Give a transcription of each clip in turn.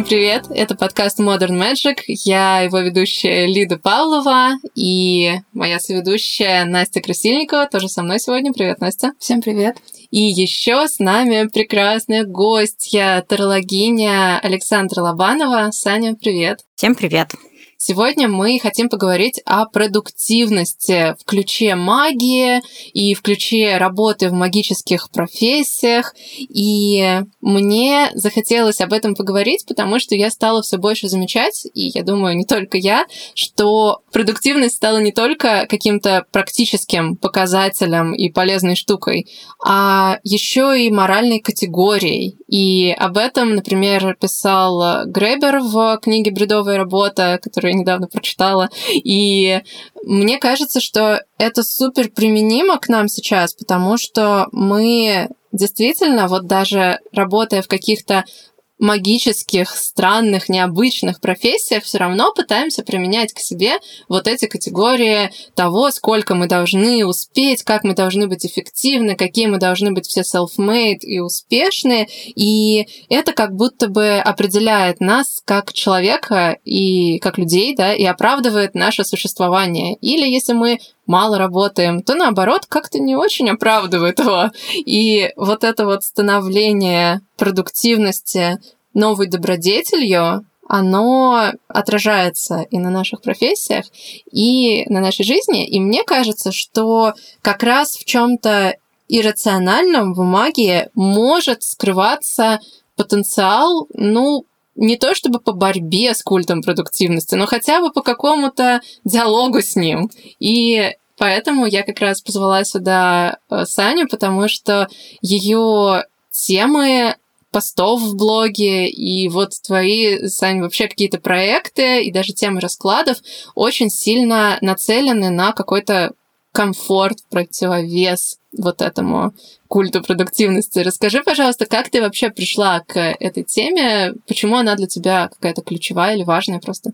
Всем привет! Это подкаст Modern Magic. Я его ведущая Лида Павлова и моя соведущая Настя Красильникова тоже со мной сегодня. Привет, Настя! Всем привет! И еще с нами прекрасная гостья, тарологиня Александра Лобанова. Саня, привет! Всем привет! Сегодня мы хотим поговорить о продуктивности в ключе магии и в ключе работы в магических профессиях. И мне захотелось об этом поговорить, потому что я стала все больше замечать, и я думаю, не только я, что продуктивность стала не только каким-то практическим показателем и полезной штукой, а еще и моральной категорией. И об этом, например, писал Гребер в книге «Бредовая работа», которую я недавно прочитала. И мне кажется, что это супер применимо к нам сейчас, потому что мы действительно, вот даже работая в каких-то магических, странных, необычных профессиях все равно пытаемся применять к себе вот эти категории того, сколько мы должны успеть, как мы должны быть эффективны, какие мы должны быть все self-made и успешные. И это как будто бы определяет нас как человека и как людей, да, и оправдывает наше существование. Или если мы мало работаем, то наоборот как-то не очень оправдывает его. И вот это вот становление продуктивности новой добродетелью, оно отражается и на наших профессиях, и на нашей жизни. И мне кажется, что как раз в чем-то иррациональном в магии может скрываться потенциал, ну, не то чтобы по борьбе с культом продуктивности, но хотя бы по какому-то диалогу с ним. И Поэтому я как раз позвала сюда э, Саню, потому что ее темы постов в блоге и вот твои, Сань, вообще какие-то проекты и даже темы раскладов очень сильно нацелены на какой-то комфорт, противовес вот этому культу продуктивности. Расскажи, пожалуйста, как ты вообще пришла к этой теме? Почему она для тебя какая-то ключевая или важная просто?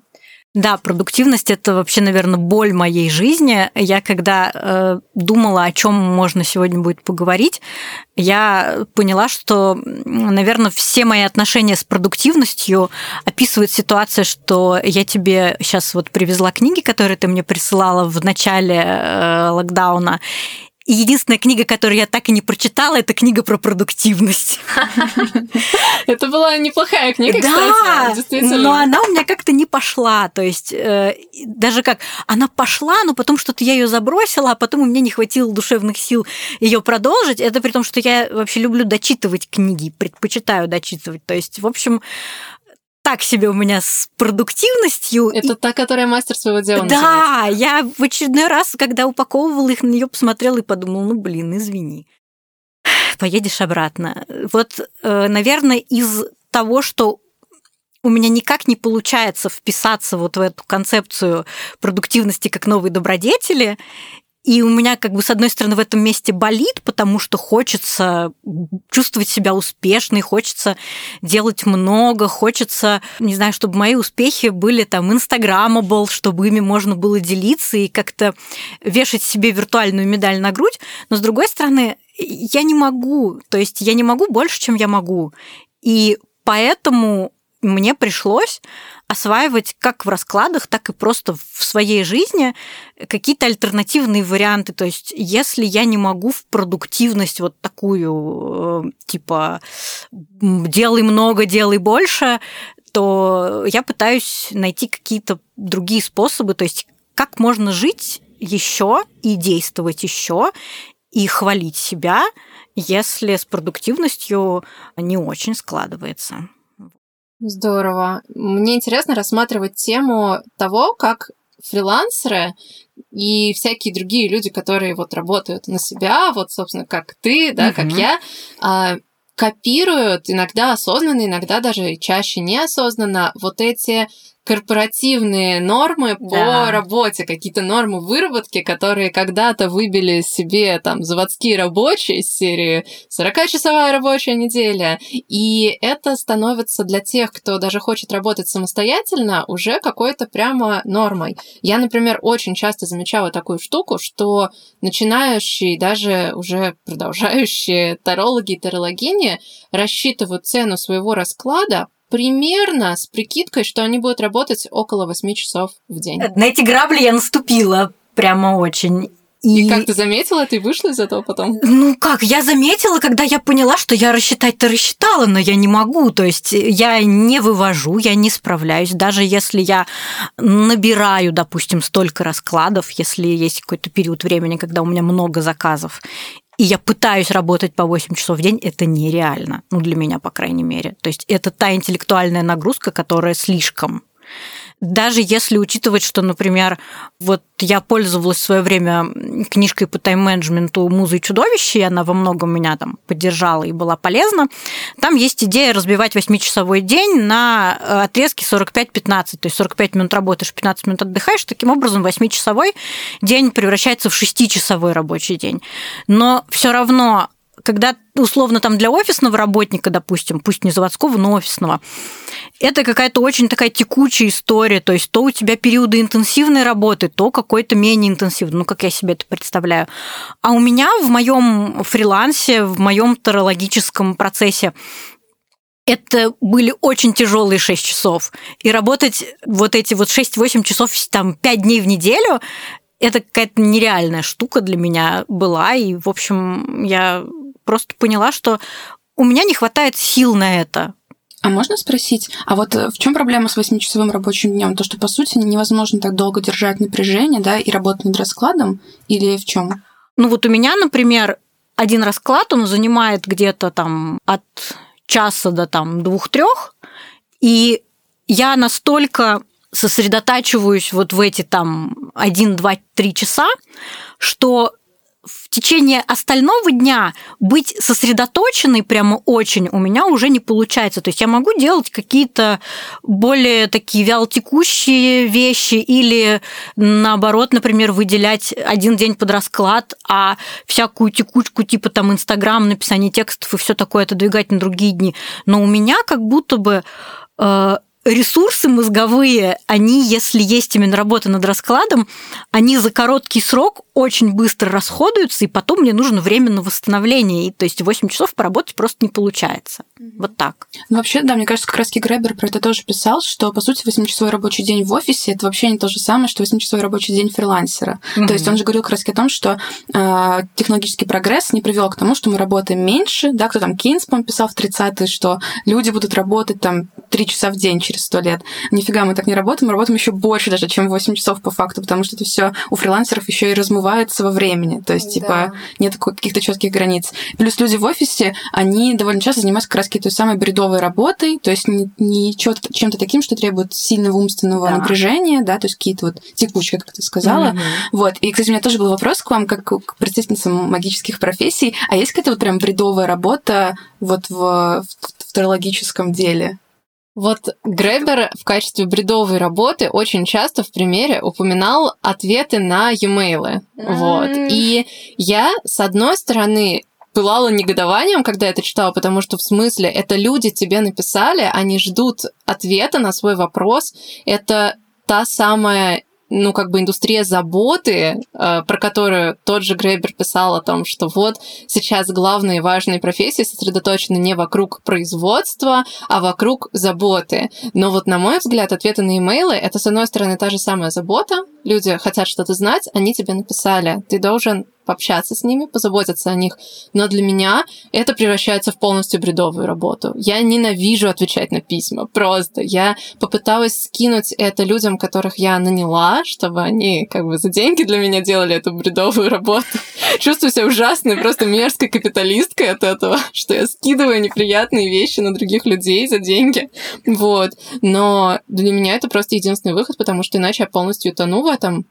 Да, продуктивность это вообще, наверное, боль моей жизни. Я когда э, думала, о чем можно сегодня будет поговорить, я поняла, что, наверное, все мои отношения с продуктивностью описывают ситуацию, что я тебе сейчас вот привезла книги, которые ты мне присылала в начале э, локдауна, и единственная книга, которую я так и не прочитала, это книга про продуктивность. Это была неплохая книга, да, действительно. Но она у меня как-то не пошла. То есть э, даже как она пошла, но потом что-то я ее забросила, а потом у меня не хватило душевных сил ее продолжить. Это при том, что я вообще люблю дочитывать книги, предпочитаю дочитывать. То есть, в общем, так себе у меня с продуктивностью. Это та, которая мастер своего дела Да, называется. я в очередной раз, когда упаковывала их, на нее посмотрела и подумала, ну блин, извини. Поедешь обратно. Вот, э, наверное, из того, что у меня никак не получается вписаться вот в эту концепцию продуктивности как новой добродетели, и у меня как бы с одной стороны в этом месте болит, потому что хочется чувствовать себя успешной, хочется делать много, хочется, не знаю, чтобы мои успехи были там инстаграмабл, чтобы ими можно было делиться и как-то вешать себе виртуальную медаль на грудь. Но с другой стороны, я не могу, то есть я не могу больше, чем я могу. И поэтому мне пришлось осваивать как в раскладах, так и просто в своей жизни какие-то альтернативные варианты. То есть, если я не могу в продуктивность вот такую, э, типа, делай много, делай больше, то я пытаюсь найти какие-то другие способы, то есть как можно жить еще и действовать еще и хвалить себя, если с продуктивностью не очень складывается. Здорово. Мне интересно рассматривать тему того, как фрилансеры и всякие другие люди, которые вот работают на себя, вот, собственно, как ты, да, mm-hmm. как я, а, копируют иногда осознанно, иногда даже чаще неосознанно вот эти корпоративные нормы да. по работе, какие-то нормы выработки, которые когда-то выбили себе там заводские рабочие из серии 40-часовая рабочая неделя. И это становится для тех, кто даже хочет работать самостоятельно, уже какой-то прямо нормой. Я, например, очень часто замечала такую штуку, что начинающие, даже уже продолжающие тарологи и тарологини рассчитывают цену своего расклада примерно с прикидкой, что они будут работать около 8 часов в день. На эти грабли я наступила прямо очень. И, и как ты заметила, ты вышла из этого потом? Ну как, я заметила, когда я поняла, что я рассчитать-то рассчитала, но я не могу. То есть я не вывожу, я не справляюсь. Даже если я набираю, допустим, столько раскладов, если есть какой-то период времени, когда у меня много заказов, и я пытаюсь работать по 8 часов в день, это нереально. Ну, для меня, по крайней мере. То есть это та интеллектуальная нагрузка, которая слишком даже если учитывать, что, например, вот я пользовалась в свое время книжкой по тайм-менеджменту «Музы и чудовища», и она во многом меня там поддержала и была полезна, там есть идея разбивать 8-часовой день на э, отрезки 45-15, то есть 45 минут работаешь, 15 минут отдыхаешь, таким образом 8-часовой день превращается в 6-часовой рабочий день. Но все равно когда условно там для офисного работника, допустим, пусть не заводского, но офисного, это какая-то очень такая текучая история, то есть то у тебя периоды интенсивной работы, то какой-то менее интенсивный, ну как я себе это представляю. А у меня в моем фрилансе, в моем тарологическом процессе это были очень тяжелые 6 часов. И работать вот эти вот 6-8 часов, там, 5 дней в неделю, это какая-то нереальная штука для меня была. И, в общем, я просто поняла, что у меня не хватает сил на это. А можно спросить, а вот э, в чем проблема с восьмичасовым рабочим днем? То, что по сути невозможно так долго держать напряжение, да, и работать над раскладом, или в чем? Ну вот у меня, например, один расклад, он занимает где-то там от часа до там двух-трех, и я настолько сосредотачиваюсь вот в эти там один, два, три часа, что в течение остального дня быть сосредоточенной прямо очень у меня уже не получается. То есть я могу делать какие-то более такие вялотекущие вещи или наоборот, например, выделять один день под расклад, а всякую текучку типа там Инстаграм, написание текстов и все такое отодвигать на другие дни. Но у меня как будто бы э, ресурсы мозговые, они, если есть именно работа над раскладом, они за короткий срок очень быстро расходуются, и потом мне нужно время на восстановление. И, то есть 8 часов поработать просто не получается. Вот так. Ну, вообще, да, мне кажется, как раз Гребер про это тоже писал, что, по сути, 8-часовой рабочий день в офисе это вообще не то же самое, что 8-часовой рабочий день фрилансера. Mm-hmm. То есть он же говорил как раз о том, что э, технологический прогресс не привел к тому, что мы работаем меньше, да, кто там Кейнс, по писал в 30-е, что люди будут работать там 3 часа в день через 100 лет. Нифига, мы так не работаем, мы работаем еще больше даже, чем 8 часов по факту, потому что это все у фрилансеров еще и размывается во времени. То есть, типа, да. нет каких-то четких границ. Плюс люди в офисе, они довольно часто занимаются как раз той самой бредовой работой, то есть не, не чем-то таким, что требует сильного умственного да. напряжения, да, то есть какие-то вот текучки, как ты сказала. Mm-hmm. Вот. И, кстати, у меня тоже был вопрос к вам, как к представительницам магических профессий. А есть какая-то вот прям бредовая работа вот в, в, в тарологическом деле? Вот Гребер в качестве бредовой работы очень часто в примере упоминал ответы на e-mail. Вот. И я, с одной стороны, пылала негодованием, когда это читала, потому что в смысле это люди тебе написали, они ждут ответа на свой вопрос. Это та самая ну, как бы индустрия заботы, э, про которую тот же Гребер писал о том, что вот сейчас главные важные профессии сосредоточены не вокруг производства, а вокруг заботы. Но вот, на мой взгляд, ответы на имейлы — это, с одной стороны, та же самая забота. Люди хотят что-то знать, они тебе написали. Ты должен пообщаться с ними, позаботиться о них. Но для меня это превращается в полностью бредовую работу. Я ненавижу отвечать на письма. Просто. Я попыталась скинуть это людям, которых я наняла, чтобы они как бы за деньги для меня делали эту бредовую работу. Чувствую себя ужасной, просто мерзкой капиталисткой от этого, что я скидываю неприятные вещи на других людей за деньги. Вот. Но для меня это просто единственный выход, потому что иначе я полностью тону в этом.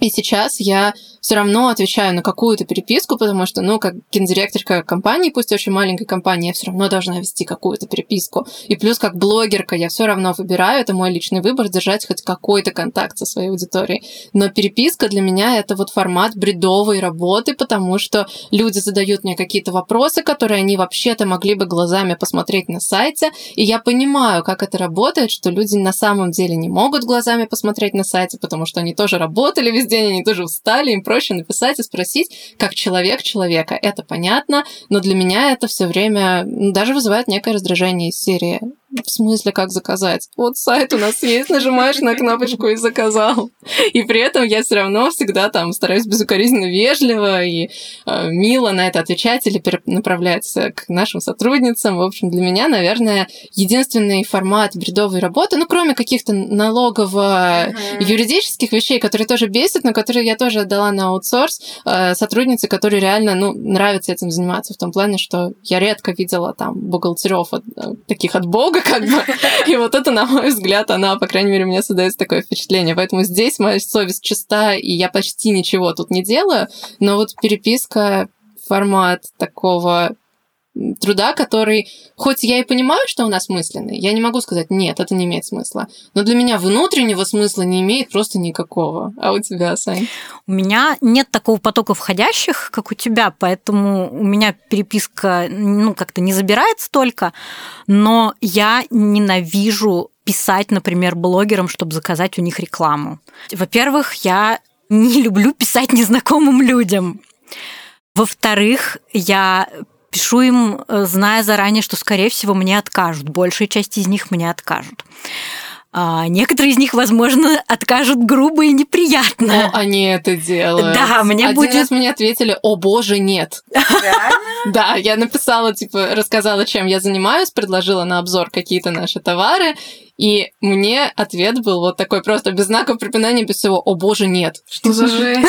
И сейчас я все равно отвечаю на какую-то переписку, потому что, ну, как гендиректорка компании, пусть очень маленькой компании, я все равно должна вести какую-то переписку. И плюс как блогерка я все равно выбираю, это мой личный выбор, держать хоть какой-то контакт со своей аудиторией. Но переписка для меня это вот формат бредовой работы, потому что люди задают мне какие-то вопросы, которые они вообще-то могли бы глазами посмотреть на сайте, и я понимаю, как это работает, что люди на самом деле не могут глазами посмотреть на сайте, потому что они тоже работали весь день, они тоже устали, им проще написать и спросить, как человек человека. Это понятно, но для меня это все время даже вызывает некое раздражение из серии в смысле, как заказать? Вот сайт у нас есть, нажимаешь на кнопочку и заказал. И при этом я все равно всегда там стараюсь безукоризненно вежливо и э, мило на это отвечать или направлять к нашим сотрудницам. В общем, для меня, наверное, единственный формат бредовой работы, ну, кроме каких-то налогово-юридических вещей, которые тоже бесят, но которые я тоже отдала на аутсорс, э, сотрудницы, которые реально, ну, нравится этим заниматься в том плане, что я редко видела там бухгалтеров от, э, таких от бога, как бы. И вот это, на мой взгляд, она, по крайней мере, мне создает такое впечатление. Поэтому здесь моя совесть чиста, и я почти ничего тут не делаю. Но вот переписка формат такого труда, который, хоть я и понимаю, что у нас мысленный, я не могу сказать, нет, это не имеет смысла. Но для меня внутреннего смысла не имеет просто никакого. А у тебя, Сань? У меня нет такого потока входящих, как у тебя, поэтому у меня переписка ну, как-то не забирает столько, но я ненавижу писать, например, блогерам, чтобы заказать у них рекламу. Во-первых, я не люблю писать незнакомым людям. Во-вторых, я пишу им, э, зная заранее, что, скорее всего, мне откажут. Большая часть из них мне откажут. А некоторые из них, возможно, откажут грубо и неприятно. Но они это делают. Да, мне Один будет... раз мне ответили, о боже, нет. Да, я написала, типа, рассказала, чем я занимаюсь, предложила на обзор какие-то наши товары, и мне ответ был вот такой просто без знаков препинания, без всего, о боже, нет. Что за жесть?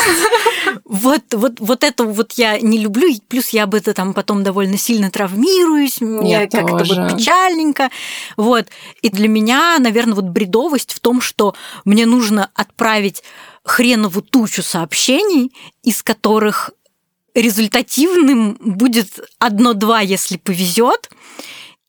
Вот, вот, вот это вот я не люблю, плюс я об это там потом довольно сильно травмируюсь, мне как-то вот печальненько. Вот. И для меня, наверное, вот бредовость в том, что мне нужно отправить хренову тучу сообщений, из которых результативным будет одно-два, если повезет.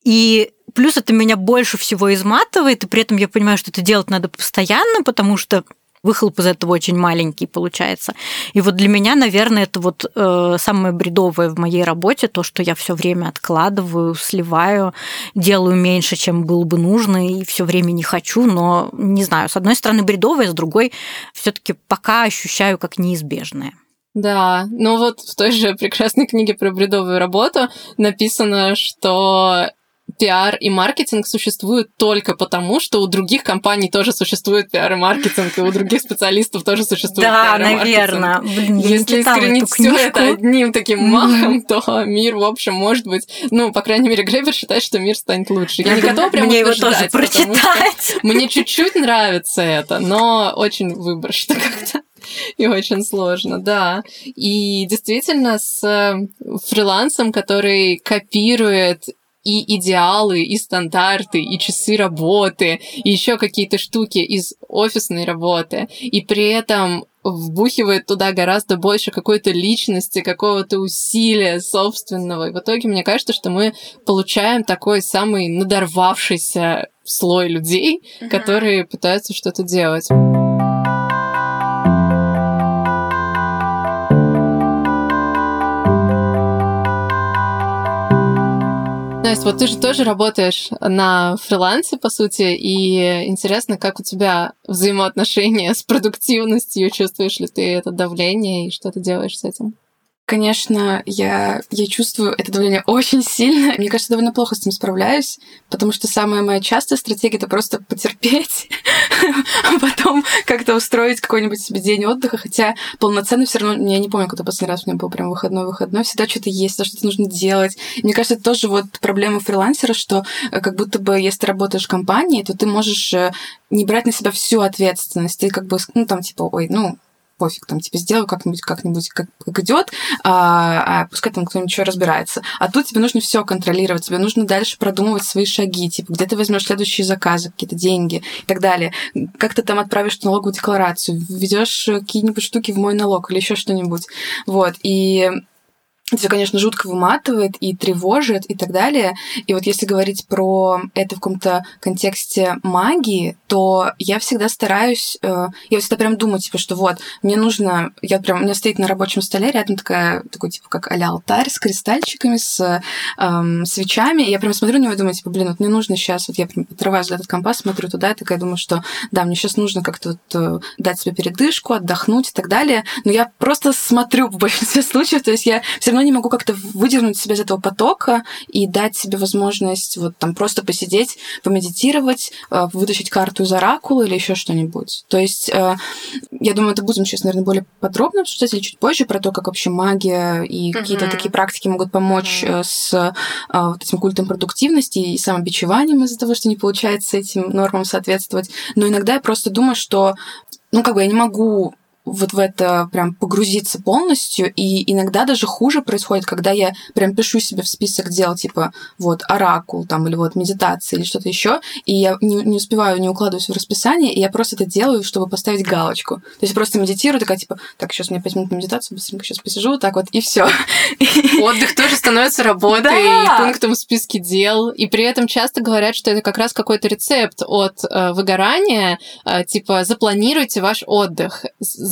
И плюс это меня больше всего изматывает, и при этом я понимаю, что это делать надо постоянно, потому что выхлоп из этого очень маленький получается. И вот для меня, наверное, это вот э, самое бредовое в моей работе, то, что я все время откладываю, сливаю, делаю меньше, чем было бы нужно, и все время не хочу, но не знаю, с одной стороны бредовое, с другой все-таки пока ощущаю как неизбежное. Да, ну вот в той же прекрасной книге про бредовую работу написано, что пиар и маркетинг существуют только потому, что у других компаний тоже существует пиар и маркетинг, и у других специалистов тоже существует да, пиар и наверное. Блин, Если искоренить все это одним таким махом, то мир, в общем, может быть, ну, по крайней мере, Гребер считает, что мир станет лучше. Я не готова прямо Мне его тоже прочитать. Мне чуть-чуть нравится это, но очень выборочно как-то. И очень сложно, да. И действительно, с э, фрилансом, который копирует и идеалы, и стандарты, и часы работы, и еще какие-то штуки из офисной работы, и при этом вбухивает туда гораздо больше какой-то личности, какого-то усилия собственного. И в итоге мне кажется, что мы получаем такой самый надорвавшийся слой людей, uh-huh. которые пытаются что-то делать. Настя, вот ты же тоже работаешь на фрилансе, по сути, и интересно, как у тебя взаимоотношения с продуктивностью, чувствуешь ли ты это давление и что ты делаешь с этим? Конечно, я, я чувствую это давление очень сильно. Мне кажется, довольно плохо с этим справляюсь, потому что самая моя частая стратегия — это просто потерпеть, а потом как-то устроить какой-нибудь себе день отдыха, хотя полноценно все равно, я не помню, когда последний раз у меня был прям выходной-выходной, всегда что-то есть, что-то нужно делать. Мне кажется, это тоже вот проблема фрилансера, что э, как будто бы, если ты работаешь в компании, то ты можешь э, не брать на себя всю ответственность. Ты как бы, ну, там, типа, ой, ну, пофиг, там, типа, сделаю как-нибудь, как-нибудь, как, как идет, а, а пускай там кто-нибудь еще разбирается. А тут тебе нужно все контролировать, тебе нужно дальше продумывать свои шаги, типа, где ты возьмешь следующие заказы, какие-то деньги и так далее. Как ты там отправишь налоговую декларацию, введешь какие-нибудь штуки в мой налог или еще что-нибудь. Вот. И это, конечно, жутко выматывает и тревожит и так далее. И вот если говорить про это в каком-то контексте магии, то я всегда стараюсь, э, я всегда прям думаю, типа, что вот, мне нужно, я прям, у меня стоит на рабочем столе рядом такая, такой, типа, как а алтарь с кристальчиками, с эм, свечами, и я прям смотрю на него и думаю, типа, блин, вот мне нужно сейчас, вот я прям отрываю взгляд от компа, смотрю туда, и такая думаю, что да, мне сейчас нужно как-то вот э, дать себе передышку, отдохнуть и так далее, но я просто смотрю в большинстве случаев, то есть я все равно не могу как-то выдернуть себя из этого потока и дать себе возможность вот там просто посидеть, помедитировать, э, вытащить карту из оракула или еще что-нибудь. То есть э, я думаю, это будем сейчас, наверное, более подробно обсуждать или чуть позже про то, как вообще магия и mm-hmm. какие-то такие практики могут помочь mm-hmm. с вот этим культом продуктивности и самобичеванием из-за того, что не получается этим нормам соответствовать. Но иногда я просто думаю, что ну, как бы я не могу вот в это прям погрузиться полностью, и иногда даже хуже происходит, когда я прям пишу себе в список дел, типа вот оракул там, или вот медитация, или что-то еще, и я не, не успеваю, не укладываюсь в расписание, и я просто это делаю, чтобы поставить галочку. То есть просто медитирую, такая типа, так, сейчас у меня 5 минут на медитацию, быстренько сейчас посижу, так вот, и все. Отдых тоже становится работой и пунктом в списке дел, и при этом часто говорят, что это как раз какой-то рецепт от э, выгорания, э, типа запланируйте ваш отдых,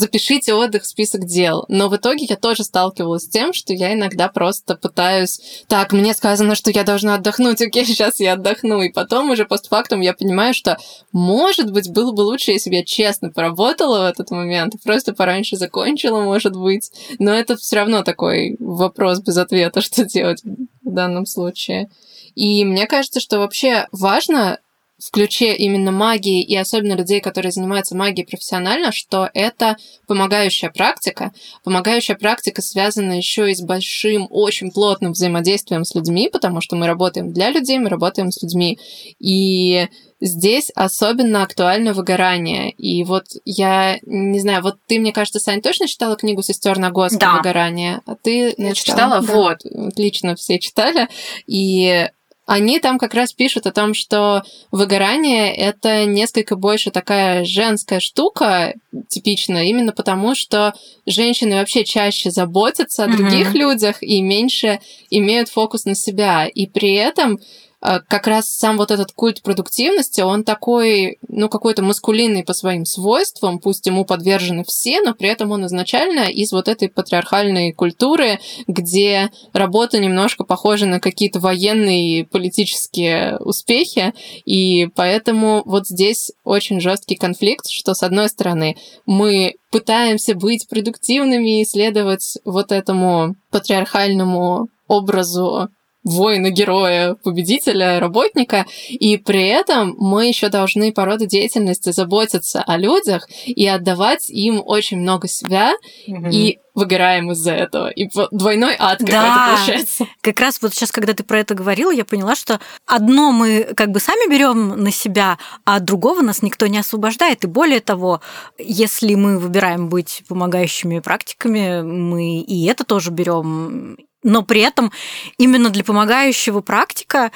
запишите отдых в список дел. Но в итоге я тоже сталкивалась с тем, что я иногда просто пытаюсь... Так, мне сказано, что я должна отдохнуть, окей, сейчас я отдохну. И потом уже постфактум я понимаю, что, может быть, было бы лучше, если бы я честно поработала в этот момент, просто пораньше закончила, может быть. Но это все равно такой вопрос без ответа, что делать в данном случае. И мне кажется, что вообще важно в ключе именно магии и особенно людей, которые занимаются магией профессионально, что это помогающая практика. Помогающая практика связана еще и с большим, очень плотным взаимодействием с людьми, потому что мы работаем для людей, мы работаем с людьми. И здесь особенно актуально выгорание. И вот я не знаю, вот ты, мне кажется, Сань, точно читала книгу «Сестер на Нагоска» да. «Выгорание»? А ты я читала? читала? Да. Вот, отлично, все читали. И они там как раз пишут о том, что выгорание — это несколько больше такая женская штука, типично, именно потому, что женщины вообще чаще заботятся о других mm-hmm. людях и меньше имеют фокус на себя. И при этом как раз сам вот этот культ продуктивности, он такой, ну, какой-то маскулинный по своим свойствам, пусть ему подвержены все, но при этом он изначально из вот этой патриархальной культуры, где работа немножко похожа на какие-то военные политические успехи, и поэтому вот здесь очень жесткий конфликт, что с одной стороны мы пытаемся быть продуктивными и следовать вот этому патриархальному образу воина, героя, победителя, работника, и при этом мы еще должны по роду деятельности заботиться о людях и отдавать им очень много себя, mm-hmm. и выгораем из-за этого. И двойной ад какой-то да. получается. Как раз вот сейчас, когда ты про это говорила, я поняла, что одно мы как бы сами берем на себя, а другого нас никто не освобождает. И более того, если мы выбираем быть помогающими практиками, мы и это тоже берем но при этом именно для помогающего практика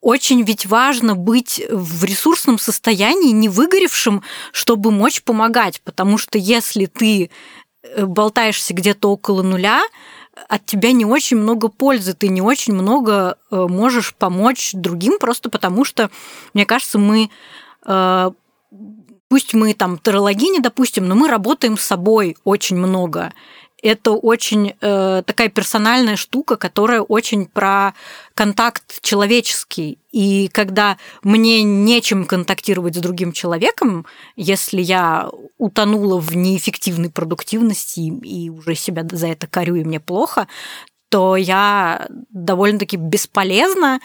очень ведь важно быть в ресурсном состоянии, не выгоревшим, чтобы мочь помогать, потому что если ты э, болтаешься где-то около нуля, от тебя не очень много пользы, ты не очень много э, можешь помочь другим, просто потому что, мне кажется, мы э, пусть мы там тарологини, допустим, но мы работаем с собой очень много это очень э, такая персональная штука, которая очень про контакт человеческий. И когда мне нечем контактировать с другим человеком, если я утонула в неэффективной продуктивности и уже себя за это корю, и мне плохо, то я довольно-таки бесполезна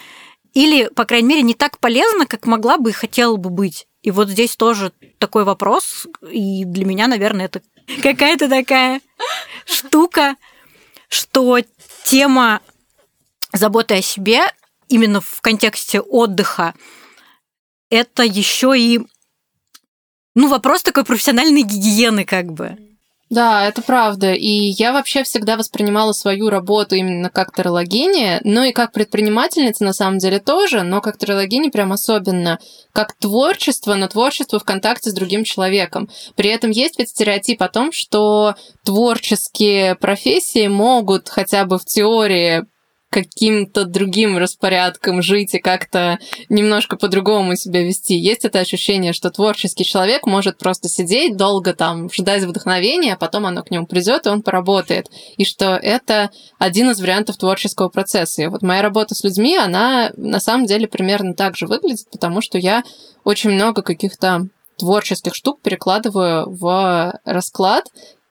или, по крайней мере, не так полезна, как могла бы и хотела бы быть. И вот здесь тоже такой вопрос, и для меня, наверное, это какая-то такая штука, что тема заботы о себе именно в контексте отдыха это еще и ну, вопрос такой профессиональной гигиены, как бы. Да, это правда. И я вообще всегда воспринимала свою работу именно как тарологиня, ну и как предпринимательница на самом деле тоже, но как тарологиня прям особенно, как творчество, но творчество в контакте с другим человеком. При этом есть ведь стереотип о том, что творческие профессии могут хотя бы в теории каким-то другим распорядком жить и как-то немножко по-другому себя вести. Есть это ощущение, что творческий человек может просто сидеть долго там, ждать вдохновения, а потом оно к нему придет, и он поработает. И что это один из вариантов творческого процесса. И вот моя работа с людьми, она на самом деле примерно так же выглядит, потому что я очень много каких-то творческих штук перекладываю в расклад,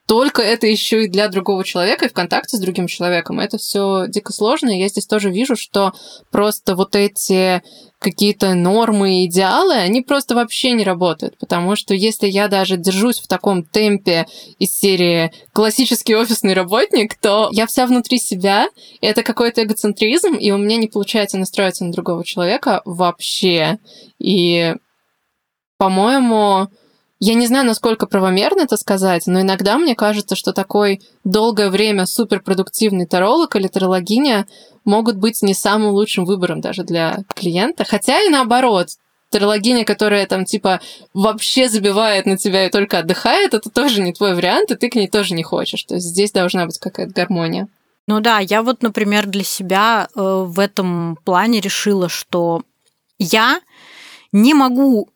только это еще и для другого человека, и в контакте с другим человеком. Это все дико сложно. И я здесь тоже вижу, что просто вот эти какие-то нормы и идеалы, они просто вообще не работают. Потому что если я даже держусь в таком темпе из серии классический офисный работник, то я вся внутри себя, и это какой-то эгоцентризм, и у меня не получается настроиться на другого человека вообще. И, по-моему, я не знаю, насколько правомерно это сказать, но иногда мне кажется, что такой долгое время суперпродуктивный таролог или тарологиня могут быть не самым лучшим выбором даже для клиента. Хотя и наоборот, тарологиня, которая там типа вообще забивает на тебя и только отдыхает, это тоже не твой вариант, и ты к ней тоже не хочешь. То есть здесь должна быть какая-то гармония. Ну да, я вот, например, для себя э, в этом плане решила, что я не могу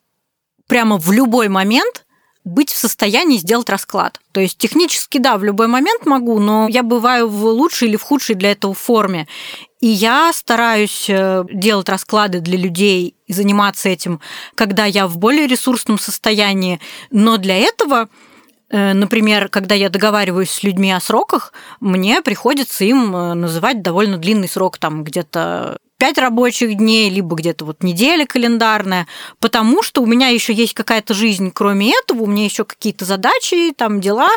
прямо в любой момент быть в состоянии сделать расклад. То есть технически, да, в любой момент могу, но я бываю в лучшей или в худшей для этого форме. И я стараюсь э, делать расклады для людей и заниматься этим, когда я в более ресурсном состоянии. Но для этого э, Например, когда я договариваюсь с людьми о сроках, мне приходится им э, называть довольно длинный срок, там где-то 5 рабочих дней, либо где-то вот неделя календарная, потому что у меня еще есть какая-то жизнь, кроме этого, у меня еще какие-то задачи, там дела,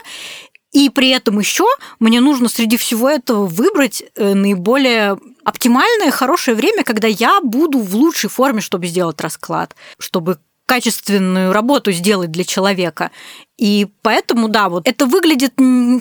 и при этом еще мне нужно среди всего этого выбрать э, наиболее оптимальное, хорошее время, когда я буду в лучшей форме, чтобы сделать расклад, чтобы качественную работу сделать для человека. И поэтому, да, вот это выглядит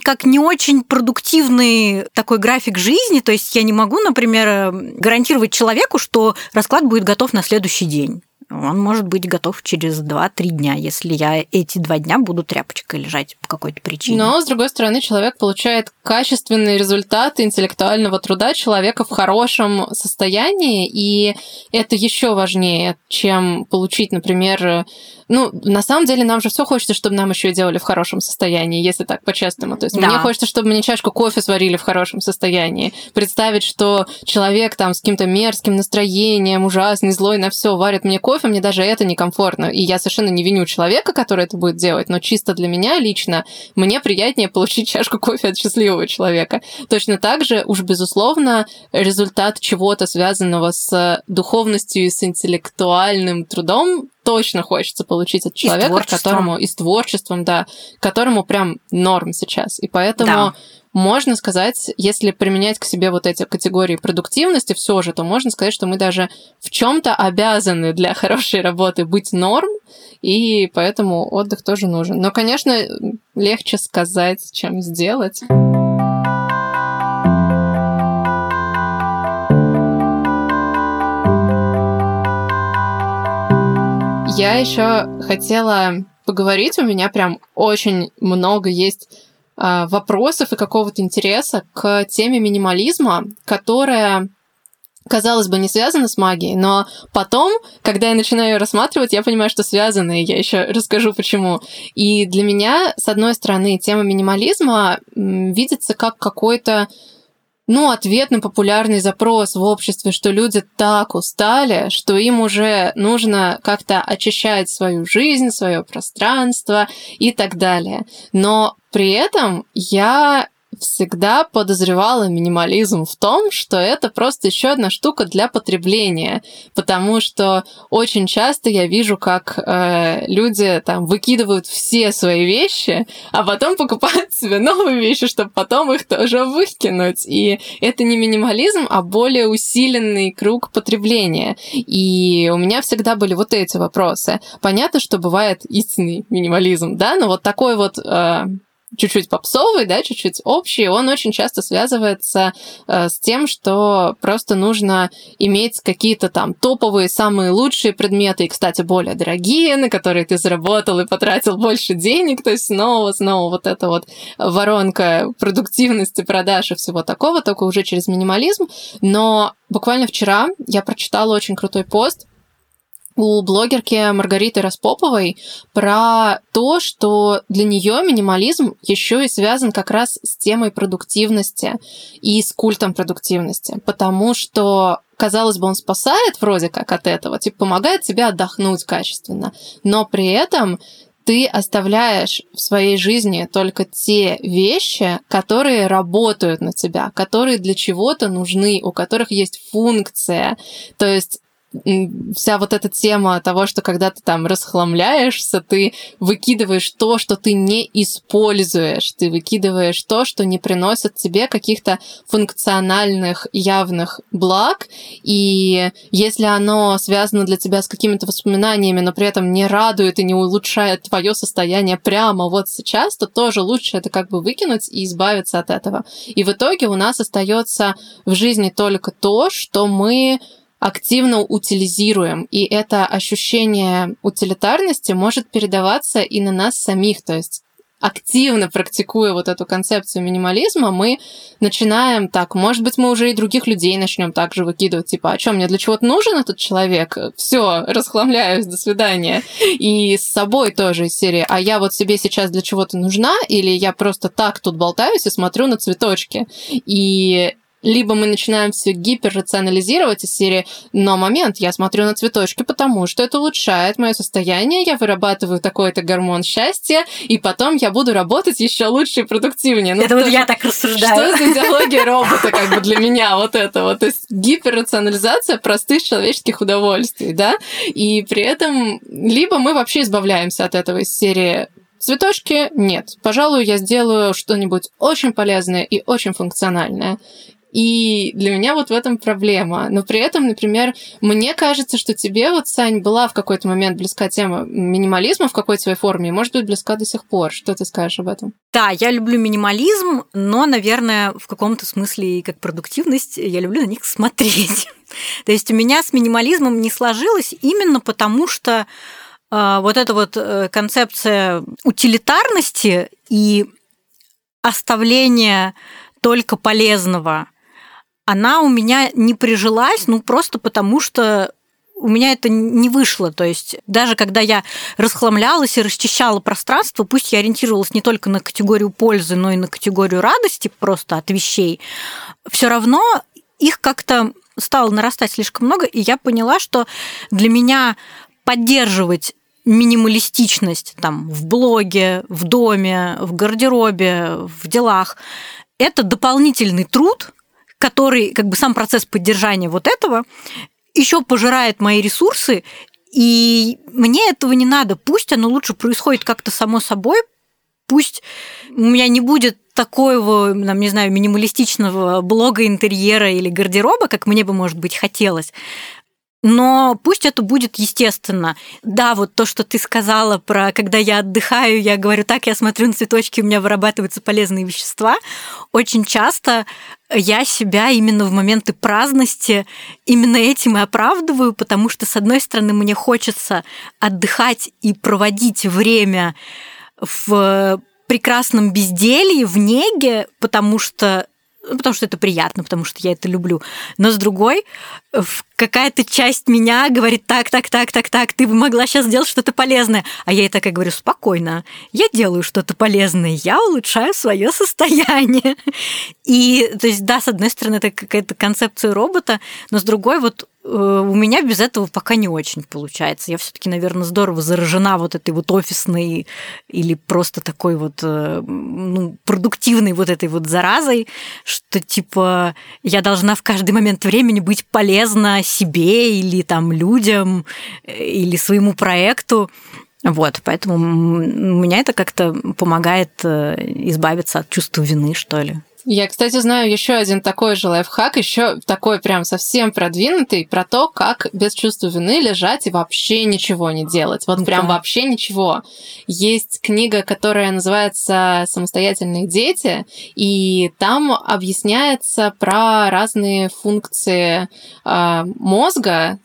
как не очень продуктивный такой график жизни. То есть я не могу, например, гарантировать человеку, что расклад будет готов на следующий день он может быть готов через 2-3 дня, если я эти два дня буду тряпочкой лежать по какой-то причине. Но, с другой стороны, человек получает качественные результаты интеллектуального труда человека в хорошем состоянии, и это еще важнее, чем получить, например, ну, на самом деле, нам же все хочется, чтобы нам еще делали в хорошем состоянии, если так по-честному. То есть да. мне хочется, чтобы мне чашку кофе сварили в хорошем состоянии. Представить, что человек там с каким-то мерзким настроением, ужасный, злой на все варит мне кофе, мне даже это некомфортно. И я совершенно не виню человека, который это будет делать, но чисто для меня лично мне приятнее получить чашку кофе от счастливого человека. Точно так же, уж безусловно, результат чего-то связанного с духовностью и с интеллектуальным трудом точно хочется получить от человека, которому и с творчеством, да, которому прям норм сейчас. И поэтому да. можно сказать, если применять к себе вот эти категории продуктивности, все же, то можно сказать, что мы даже в чем-то обязаны для хорошей работы быть норм, и поэтому отдых тоже нужен. Но, конечно, легче сказать, чем сделать. Я еще хотела поговорить, у меня прям очень много есть э, вопросов и какого-то интереса к теме минимализма, которая казалось бы, не связана с магией, но потом, когда я начинаю ее рассматривать, я понимаю, что связаны, и я еще расскажу почему. И для меня, с одной стороны, тема минимализма видится как какой-то ну, ответ на популярный запрос в обществе, что люди так устали, что им уже нужно как-то очищать свою жизнь, свое пространство и так далее. Но при этом я всегда подозревала минимализм в том, что это просто еще одна штука для потребления, потому что очень часто я вижу, как э, люди там выкидывают все свои вещи, а потом покупают себе новые вещи, чтобы потом их тоже выкинуть. И это не минимализм, а более усиленный круг потребления. И у меня всегда были вот эти вопросы. Понятно, что бывает истинный минимализм, да, но вот такой вот э, чуть-чуть попсовый, да, чуть-чуть общий, он очень часто связывается э, с тем, что просто нужно иметь какие-то там топовые, самые лучшие предметы, и, кстати, более дорогие, на которые ты заработал и потратил больше денег, то есть снова, снова вот эта вот воронка продуктивности, продаж и всего такого, только уже через минимализм. Но буквально вчера я прочитала очень крутой пост, у блогерки Маргариты Распоповой про то, что для нее минимализм еще и связан как раз с темой продуктивности и с культом продуктивности, потому что казалось бы, он спасает вроде как от этого, типа помогает тебе отдохнуть качественно, но при этом ты оставляешь в своей жизни только те вещи, которые работают на тебя, которые для чего-то нужны, у которых есть функция. То есть вся вот эта тема того, что когда ты там расхламляешься, ты выкидываешь то, что ты не используешь, ты выкидываешь то, что не приносит тебе каких-то функциональных явных благ, и если оно связано для тебя с какими-то воспоминаниями, но при этом не радует и не улучшает твое состояние прямо вот сейчас, то тоже лучше это как бы выкинуть и избавиться от этого. И в итоге у нас остается в жизни только то, что мы активно утилизируем, и это ощущение утилитарности может передаваться и на нас самих, то есть активно практикуя вот эту концепцию минимализма, мы начинаем так, может быть, мы уже и других людей начнем также выкидывать, типа, а что, мне для чего-то нужен этот человек? Все, расхламляюсь, до свидания. И с собой тоже из серии, а я вот себе сейчас для чего-то нужна, или я просто так тут болтаюсь и смотрю на цветочки. И либо мы начинаем все гиперрационализировать из серии, но момент, я смотрю на цветочки, потому что это улучшает мое состояние, я вырабатываю такой-то гормон счастья, и потом я буду работать еще лучше и продуктивнее. Ну, это вот я так рассуждаю. Что за идеология робота как бы для меня вот это вот? То есть гиперрационализация простых человеческих удовольствий, да? И при этом либо мы вообще избавляемся от этого из серии Цветочки нет. Пожалуй, я сделаю что-нибудь очень полезное и очень функциональное. И для меня вот в этом проблема. Но при этом, например, мне кажется, что тебе вот, Сань, была в какой-то момент близка тема минимализма в какой-то своей форме, и может быть близка до сих пор. Что ты скажешь об этом? Да, я люблю минимализм, но, наверное, в каком-то смысле и как продуктивность я люблю на них смотреть. То есть у меня с минимализмом не сложилось именно потому, что э, вот эта вот э, концепция утилитарности и оставления только полезного она у меня не прижилась, ну просто потому что у меня это не вышло. То есть даже когда я расхламлялась и расчищала пространство, пусть я ориентировалась не только на категорию пользы, но и на категорию радости просто от вещей, все равно их как-то стало нарастать слишком много, и я поняла, что для меня поддерживать минималистичность там в блоге, в доме, в гардеробе, в делах, это дополнительный труд, который, как бы сам процесс поддержания вот этого, еще пожирает мои ресурсы, и мне этого не надо. Пусть оно лучше происходит как-то само собой, пусть у меня не будет такого, там, не знаю, минималистичного блога интерьера или гардероба, как мне бы, может быть, хотелось. Но пусть это будет естественно. Да, вот то, что ты сказала про когда я отдыхаю, я говорю так, я смотрю на цветочки, у меня вырабатываются полезные вещества. Очень часто я себя именно в моменты праздности именно этим и оправдываю, потому что, с одной стороны, мне хочется отдыхать и проводить время в прекрасном безделье, в неге, потому что ну, потому что это приятно, потому что я это люблю. Но с другой, какая-то часть меня говорит, так, так, так, так, так, ты бы могла сейчас сделать что-то полезное. А я ей так и говорю, спокойно, я делаю что-то полезное, я улучшаю свое состояние. И, то есть, да, с одной стороны, это какая-то концепция робота, но с другой, вот у меня без этого пока не очень получается. Я все-таки, наверное, здорово заражена вот этой вот офисной или просто такой вот э, ну, продуктивной вот этой вот заразой, что типа я должна в каждый момент времени быть полезна себе или там людям э, или своему проекту. Вот, поэтому у меня это как-то помогает избавиться от чувства вины, что ли. Я, кстати, знаю еще один такой же лайфхак, еще такой прям совсем продвинутый, про то, как без чувства вины лежать и вообще ничего не делать. Вот прям вообще ничего. Есть книга, которая называется «Самостоятельные дети», и там объясняется про разные функции э, мозга,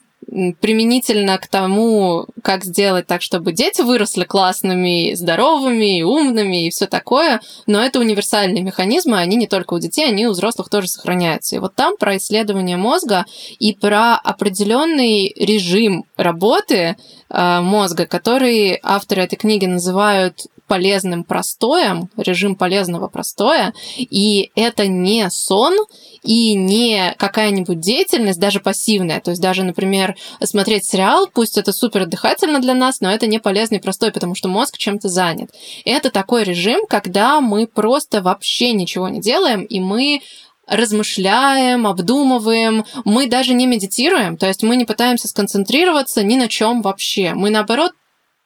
применительно к тому, как сделать так, чтобы дети выросли классными, здоровыми, умными и все такое, но это универсальные механизмы, они не только у детей, они у взрослых тоже сохраняются. И вот там про исследование мозга и про определенный режим работы э, мозга, который авторы этой книги называют полезным простоем, режим полезного простоя, и это не сон и не какая-нибудь деятельность, даже пассивная. То есть даже, например, смотреть сериал, пусть это супер отдыхательно для нас, но это не полезный простой, потому что мозг чем-то занят. Это такой режим, когда мы просто вообще ничего не делаем, и мы размышляем, обдумываем, мы даже не медитируем, то есть мы не пытаемся сконцентрироваться ни на чем вообще. Мы наоборот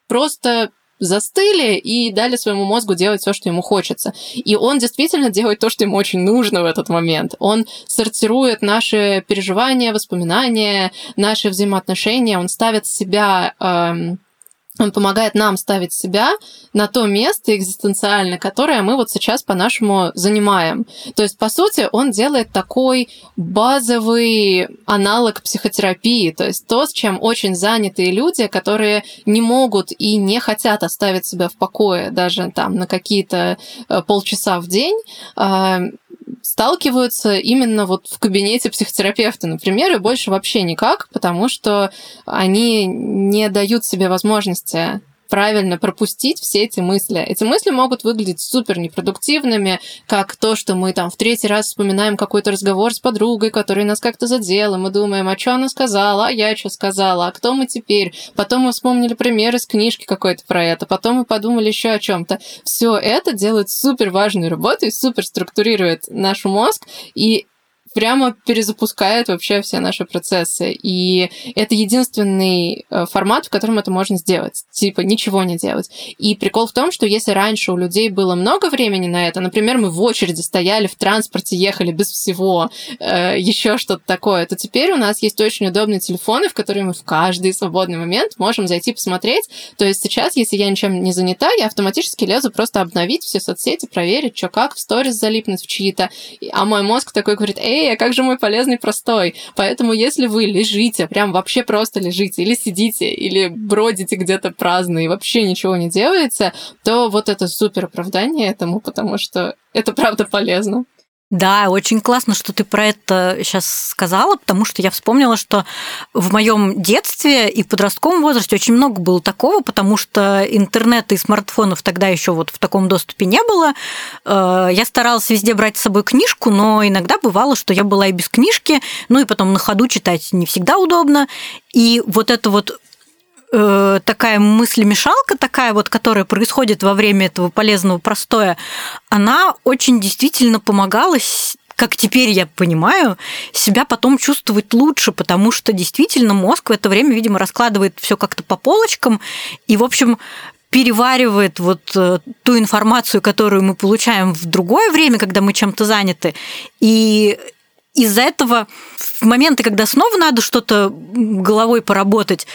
просто застыли и дали своему мозгу делать все, что ему хочется. И он действительно делает то, что ему очень нужно в этот момент. Он сортирует наши переживания, воспоминания, наши взаимоотношения, он ставит себя эм, он помогает нам ставить себя на то место экзистенциально, которое мы вот сейчас по-нашему занимаем. То есть, по сути, он делает такой базовый аналог психотерапии, то есть то, с чем очень занятые люди, которые не могут и не хотят оставить себя в покое даже там на какие-то э, полчаса в день, а, сталкиваются именно вот в кабинете психотерапевта, например, и больше вообще никак, потому что они не дают себе возможности правильно пропустить все эти мысли. Эти мысли могут выглядеть супер непродуктивными, как то, что мы там в третий раз вспоминаем какой-то разговор с подругой, который нас как-то задел, и мы думаем, а что она сказала, а я что сказала, а кто мы теперь? Потом мы вспомнили пример из книжки какой-то про это, потом мы подумали еще о чем-то. Все это делает супер важную работу и супер структурирует наш мозг, и прямо перезапускает вообще все наши процессы. И это единственный э, формат, в котором это можно сделать. Типа ничего не делать. И прикол в том, что если раньше у людей было много времени на это, например, мы в очереди стояли в транспорте, ехали без всего, э, еще что-то такое, то теперь у нас есть очень удобные телефоны, в которые мы в каждый свободный момент можем зайти посмотреть. То есть сейчас, если я ничем не занята, я автоматически лезу просто обновить все соцсети, проверить, что как, в сторис залипнуть в чьи-то. А мой мозг такой говорит, эй, эй, а как же мой полезный простой? Поэтому если вы лежите, прям вообще просто лежите, или сидите, или бродите где-то праздно и вообще ничего не делаете, то вот это супер оправдание этому, потому что это правда полезно. Да, очень классно, что ты про это сейчас сказала, потому что я вспомнила, что в моем детстве и подростковом возрасте очень много было такого, потому что интернета и смартфонов тогда еще вот в таком доступе не было. Э, я старалась везде брать с собой книжку, но иногда бывало, что я была и без книжки, ну и потом на ходу читать не всегда удобно. И вот это вот э, такая мыслемешалка такая вот, которая происходит во время этого полезного простоя, она очень действительно помогала как теперь я понимаю, себя потом чувствовать лучше, потому что действительно мозг в это время, видимо, раскладывает все как-то по полочкам и, в общем, переваривает вот э, ту информацию, которую мы получаем в другое время, когда мы чем-то заняты. И из-за этого в моменты, когда снова надо что-то головой поработать,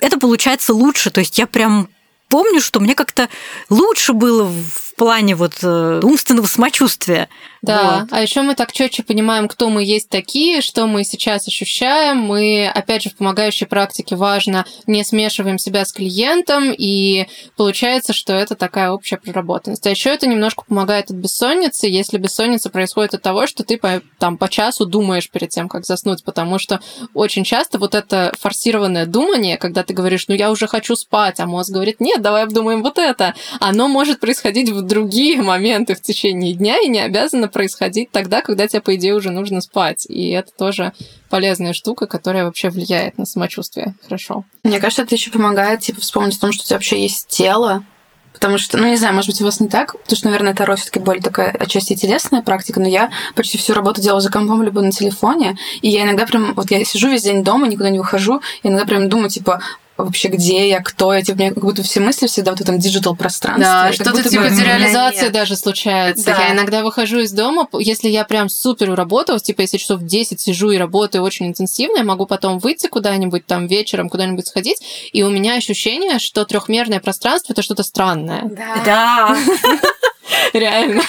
это получается лучше. То есть я прям помню, что мне как-то лучше было в плане вот э, умственного самочувствия. Да, вот. а еще мы так четче понимаем, кто мы есть такие, что мы сейчас ощущаем. Мы, опять же, в помогающей практике важно, не смешиваем себя с клиентом, и получается, что это такая общая проработанность. А еще это немножко помогает от бессонницы, если бессонница происходит от того, что ты по, там по часу думаешь перед тем, как заснуть, потому что очень часто вот это форсированное думание, когда ты говоришь, ну я уже хочу спать, а мозг говорит, нет, давай обдумаем вот это, оно может происходить в другие моменты в течение дня и не обязано происходить тогда, когда тебе, по идее, уже нужно спать. И это тоже полезная штука, которая вообще влияет на самочувствие. Хорошо. Мне кажется, это еще помогает, типа, вспомнить о том, что у тебя вообще есть тело, Потому что, ну, не знаю, может быть, у вас не так, потому что, наверное, это все таки более такая отчасти телесная практика, но я почти всю работу делала за компом либо на телефоне, и я иногда прям, вот я сижу весь день дома, никуда не выхожу, и иногда прям думаю, типа, вообще где я, кто я, типа, у меня как будто все мысли всегда в этом digital пространстве. Да, что-то типа дереализация даже случается. Да. Я иногда выхожу из дома, если я прям супер уработалась, типа, если часов 10 сижу и работаю очень интенсивно, я могу потом выйти куда-нибудь там вечером, куда-нибудь сходить, и у меня ощущение, что трехмерное пространство это что-то странное. Да. да. Реально,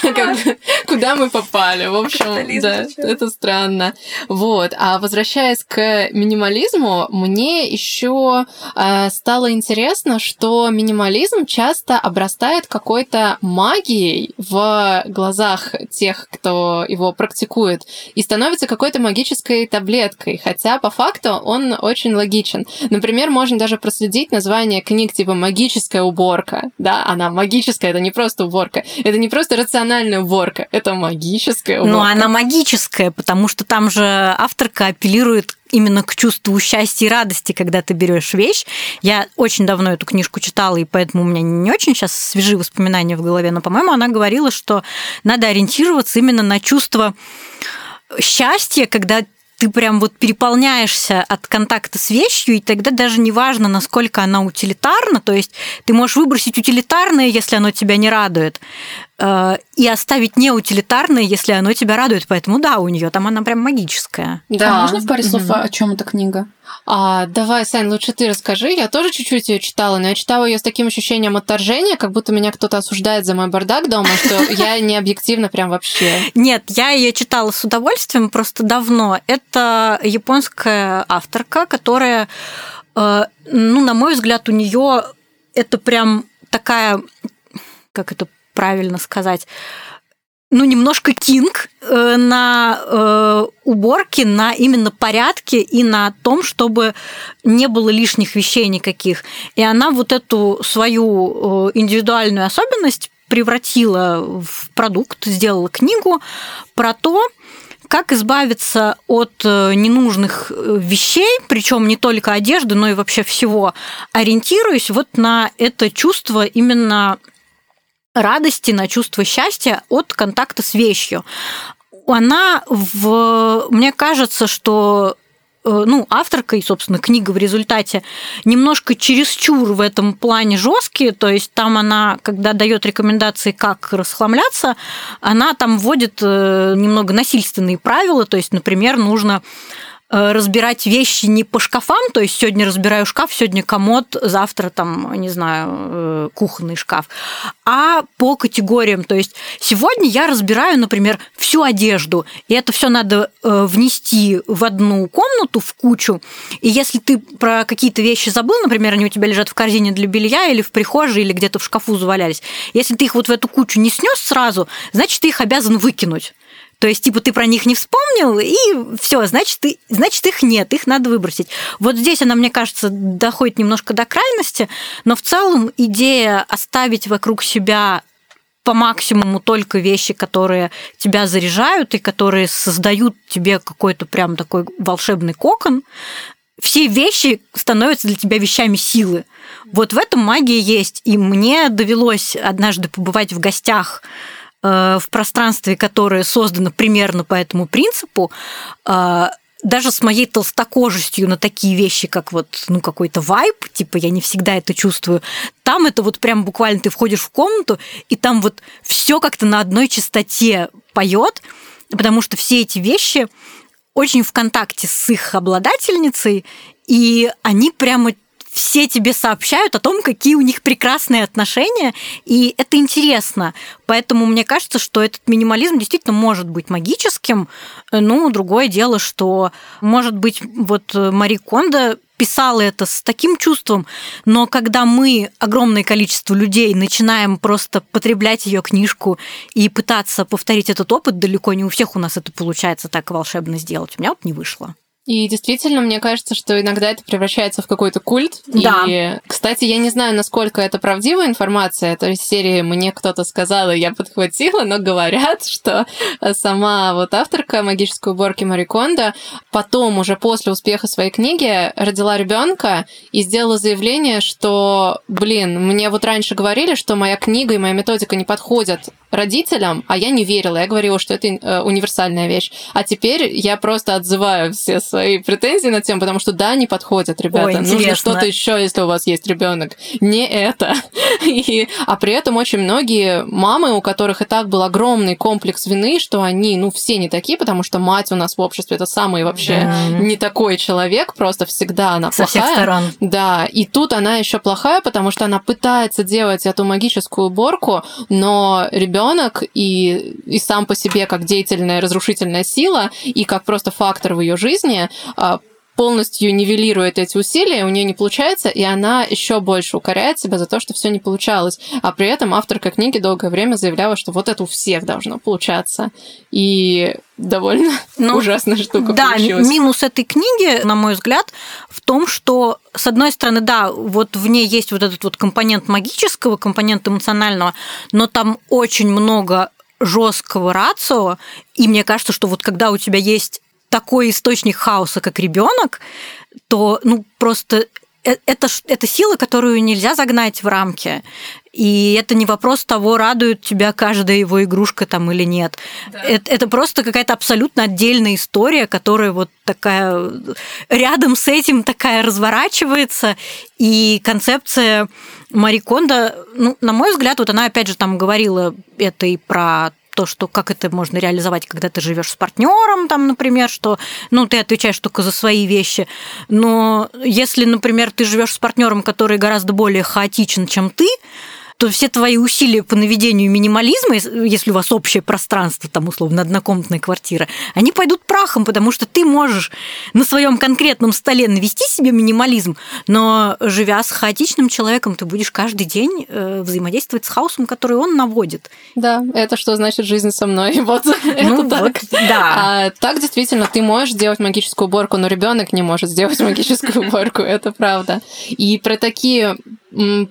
куда мы попали? В общем, да, это странно. Вот. А возвращаясь к минимализму, мне еще э, стало интересно, что минимализм часто обрастает какой-то магией в глазах тех, кто его практикует, и становится какой-то магической таблеткой, хотя по факту он очень логичен. Например, можно даже проследить название книг типа «Магическая уборка». Да, она магическая, это не просто уборка. Это не просто рациональная уборка, это магическая ну, уборка. Ну, она магическая, потому что там же авторка апеллирует именно к чувству счастья и радости, когда ты берешь вещь. Я очень давно эту книжку читала, и поэтому у меня не очень сейчас свежие воспоминания в голове, но, по-моему, она говорила, что надо ориентироваться именно на чувство счастья, когда ты прям вот переполняешься от контакта с вещью, и тогда даже не важно, насколько она утилитарна, то есть ты можешь выбросить утилитарное, если оно тебя не радует, и оставить неутилитарное, если оно тебя радует. Поэтому да, у нее там она прям магическая. Да. А можно в паре слов угу. о чем эта книга? А, давай, Сань, лучше ты расскажи. Я тоже чуть-чуть ее читала, но я читала ее с таким ощущением отторжения, как будто меня кто-то осуждает за мой бардак дома, что я не объективно прям вообще. Нет, я ее читала с удовольствием, просто давно. Это японская авторка, которая, э, ну, на мой взгляд, у нее это прям такая, как это правильно сказать, ну, немножко кинг э, на э, уборке, на именно порядке и на том, чтобы не было лишних вещей никаких. И она вот эту свою э, индивидуальную особенность превратила в продукт, сделала книгу про то, как избавиться от ненужных вещей, причем не только одежды, но и вообще всего, ориентируясь вот на это чувство именно радости, на чувство счастья от контакта с вещью. Она, в... мне кажется, что э, ну, авторка и, собственно, книга в результате немножко чересчур в этом плане жесткие, то есть там она, когда дает рекомендации, как расхламляться, она там вводит э, немного насильственные правила, то есть, например, нужно разбирать вещи не по шкафам, то есть сегодня разбираю шкаф, сегодня комод, завтра там, не знаю, э, кухонный шкаф, а по категориям. То есть сегодня я разбираю, например, всю одежду, и это все надо э, внести в одну комнату, в кучу. И если ты про какие-то вещи забыл, например, они у тебя лежат в корзине для белья или в прихожей, или где-то в шкафу завалялись, если ты их вот в эту кучу не снес сразу, значит, ты их обязан выкинуть. То есть, типа, ты про них не вспомнил, и все, значит, ты, значит, их нет, их надо выбросить. Вот здесь она, мне кажется, доходит немножко до крайности, но в целом идея оставить вокруг себя по максимуму только вещи, которые тебя заряжают и которые создают тебе какой-то прям такой волшебный кокон, все вещи становятся для тебя вещами силы. Вот в этом магия есть. И мне довелось однажды побывать в гостях в пространстве, которое создано примерно по этому принципу, э, даже с моей толстокожестью на такие вещи, как вот, ну, какой-то вайб, типа, я не всегда это чувствую, там это вот прям буквально ты входишь в комнату, и там вот все как-то на одной частоте поет, потому что все эти вещи очень в контакте с их обладательницей, и они прямо все тебе сообщают о том, какие у них прекрасные отношения, и это интересно. Поэтому мне кажется, что этот минимализм действительно может быть магическим. Ну, другое дело, что, может быть, вот Мари Кондо писала это с таким чувством, но когда мы, огромное количество людей, начинаем просто потреблять ее книжку и пытаться повторить этот опыт, далеко не у всех у нас это получается так волшебно сделать. У меня вот не вышло. И действительно, мне кажется, что иногда это превращается в какой-то культ. Да. И, кстати, я не знаю, насколько это правдивая информация. То есть серии мне кто-то сказал, и я подхватила, но говорят, что сама вот авторка магической уборки Мариконда потом, уже после успеха своей книги, родила ребенка и сделала заявление, что, блин, мне вот раньше говорили, что моя книга и моя методика не подходят родителям, а я не верила. Я говорила, что это э, универсальная вещь. А теперь я просто отзываю все свои претензии на тему, потому что да, не подходят, ребята. Ой, Нужно что-то еще, если у вас есть ребенок. Не это. И, а при этом очень многие мамы, у которых и так был огромный комплекс вины, что они, ну, все не такие, потому что мать у нас в обществе это самый вообще да. не такой человек, просто всегда она Со плохая. всех сторон. Да, и тут она еще плохая, потому что она пытается делать эту магическую уборку, но ребенок и, и сам по себе как деятельная разрушительная сила, и как просто фактор в ее жизни а, полностью нивелирует эти усилия, у нее не получается, и она еще больше укоряет себя за то, что все не получалось. А при этом авторка книги долгое время заявляла, что вот это у всех должно получаться. И довольно ну, ужасная штука да, получилась. минус этой книги, на мой взгляд, в том, что, с одной стороны, да, вот в ней есть вот этот вот компонент магического, компонент эмоционального, но там очень много жесткого рацио, и мне кажется, что вот когда у тебя есть такой источник хаоса, как ребенок, то ну просто э, это, это сила, которую нельзя загнать в рамки. И это не вопрос того, радует тебя каждая его игрушка там или нет. Да. Это, это просто какая-то абсолютно отдельная история, которая вот такая рядом с этим такая разворачивается. И концепция Мари Кондо, ну, на мой взгляд, вот она опять же там говорила это и про то, что как это можно реализовать, когда ты живешь с партнером, там, например, что, ну, ты отвечаешь только за свои вещи. Но если, например, ты живешь с партнером, который гораздо более хаотичен, чем ты, то все твои усилия по наведению минимализма, если у вас общее пространство, там, условно, однокомнатная квартира, они пойдут прахом, потому что ты можешь на своем конкретном столе навести себе минимализм, но живя с хаотичным человеком, ты будешь каждый день э, взаимодействовать с хаосом, который он наводит. Да, это что значит жизнь со мной. Вот ну, это так. Вот, да. А, так действительно, ты можешь сделать магическую уборку, но ребенок не может сделать магическую уборку, это правда. И про такие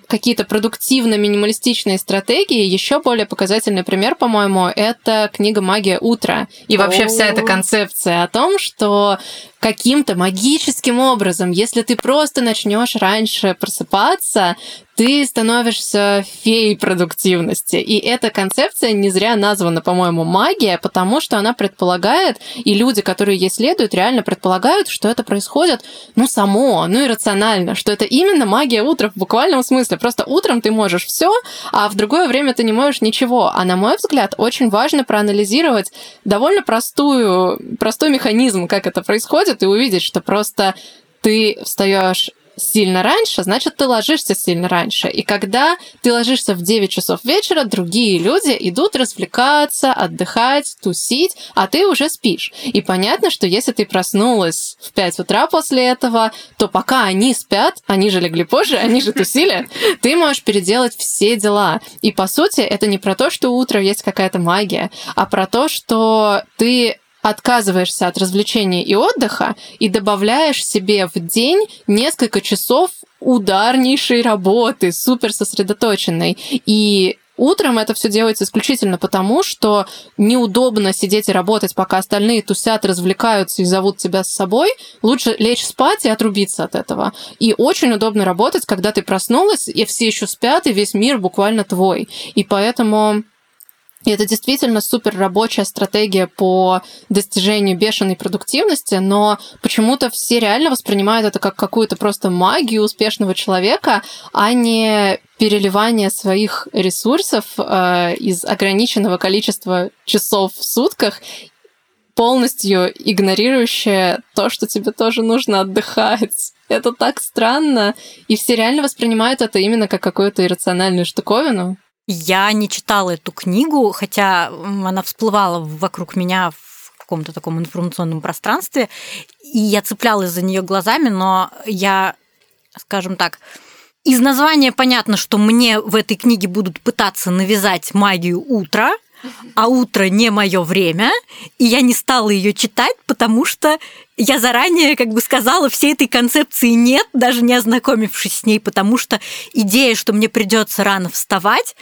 какие-то продуктивно-минималистичные стратегии. Еще более показательный пример, по-моему, это книга «Магия утра». И вообще вся эта концепция о том, что каким-то магическим образом, если ты просто начнешь раньше просыпаться, ты становишься феей продуктивности. И эта концепция не зря названа, по-моему, магия, потому что она предполагает, и люди, которые ей следуют, реально предполагают, что это происходит, ну, само, ну, иррационально, что это именно магия утра в буквальном смысле. Просто утром ты можешь все, а в другое время ты не можешь ничего. А на мой взгляд, очень важно проанализировать довольно простую, простой механизм, как это происходит, и увидеть, что просто ты встаешь сильно раньше, значит, ты ложишься сильно раньше. И когда ты ложишься в 9 часов вечера, другие люди идут развлекаться, отдыхать, тусить, а ты уже спишь. И понятно, что если ты проснулась в 5 утра после этого, то пока они спят, они же легли позже, они же тусили, ты можешь переделать все дела. И по сути, это не про то, что утро есть какая-то магия, а про то, что ты отказываешься от развлечений и отдыха и добавляешь себе в день несколько часов ударнейшей работы, супер сосредоточенной. И Утром это все делается исключительно потому, что неудобно сидеть и работать, пока остальные тусят, развлекаются и зовут тебя с собой. Лучше лечь спать и отрубиться от этого. И очень удобно работать, когда ты проснулась, и все еще спят, и весь мир буквально твой. И поэтому и это действительно супер рабочая стратегия по достижению бешеной продуктивности, но почему-то все реально воспринимают это как какую-то просто магию успешного человека, а не переливание своих ресурсов э, из ограниченного количества часов в сутках полностью игнорирующее то, что тебе тоже нужно отдыхать. Это так странно. И все реально воспринимают это именно как какую-то иррациональную штуковину. Я не читала эту книгу, хотя она всплывала вокруг меня в каком-то таком информационном пространстве, и я цеплялась за нее глазами, но я, скажем так, из названия понятно, что мне в этой книге будут пытаться навязать магию утра, а утро не мое время, и я не стала ее читать, потому что я заранее как бы сказала, всей этой концепции нет, даже не ознакомившись с ней, потому что идея, что мне придется рано вставать,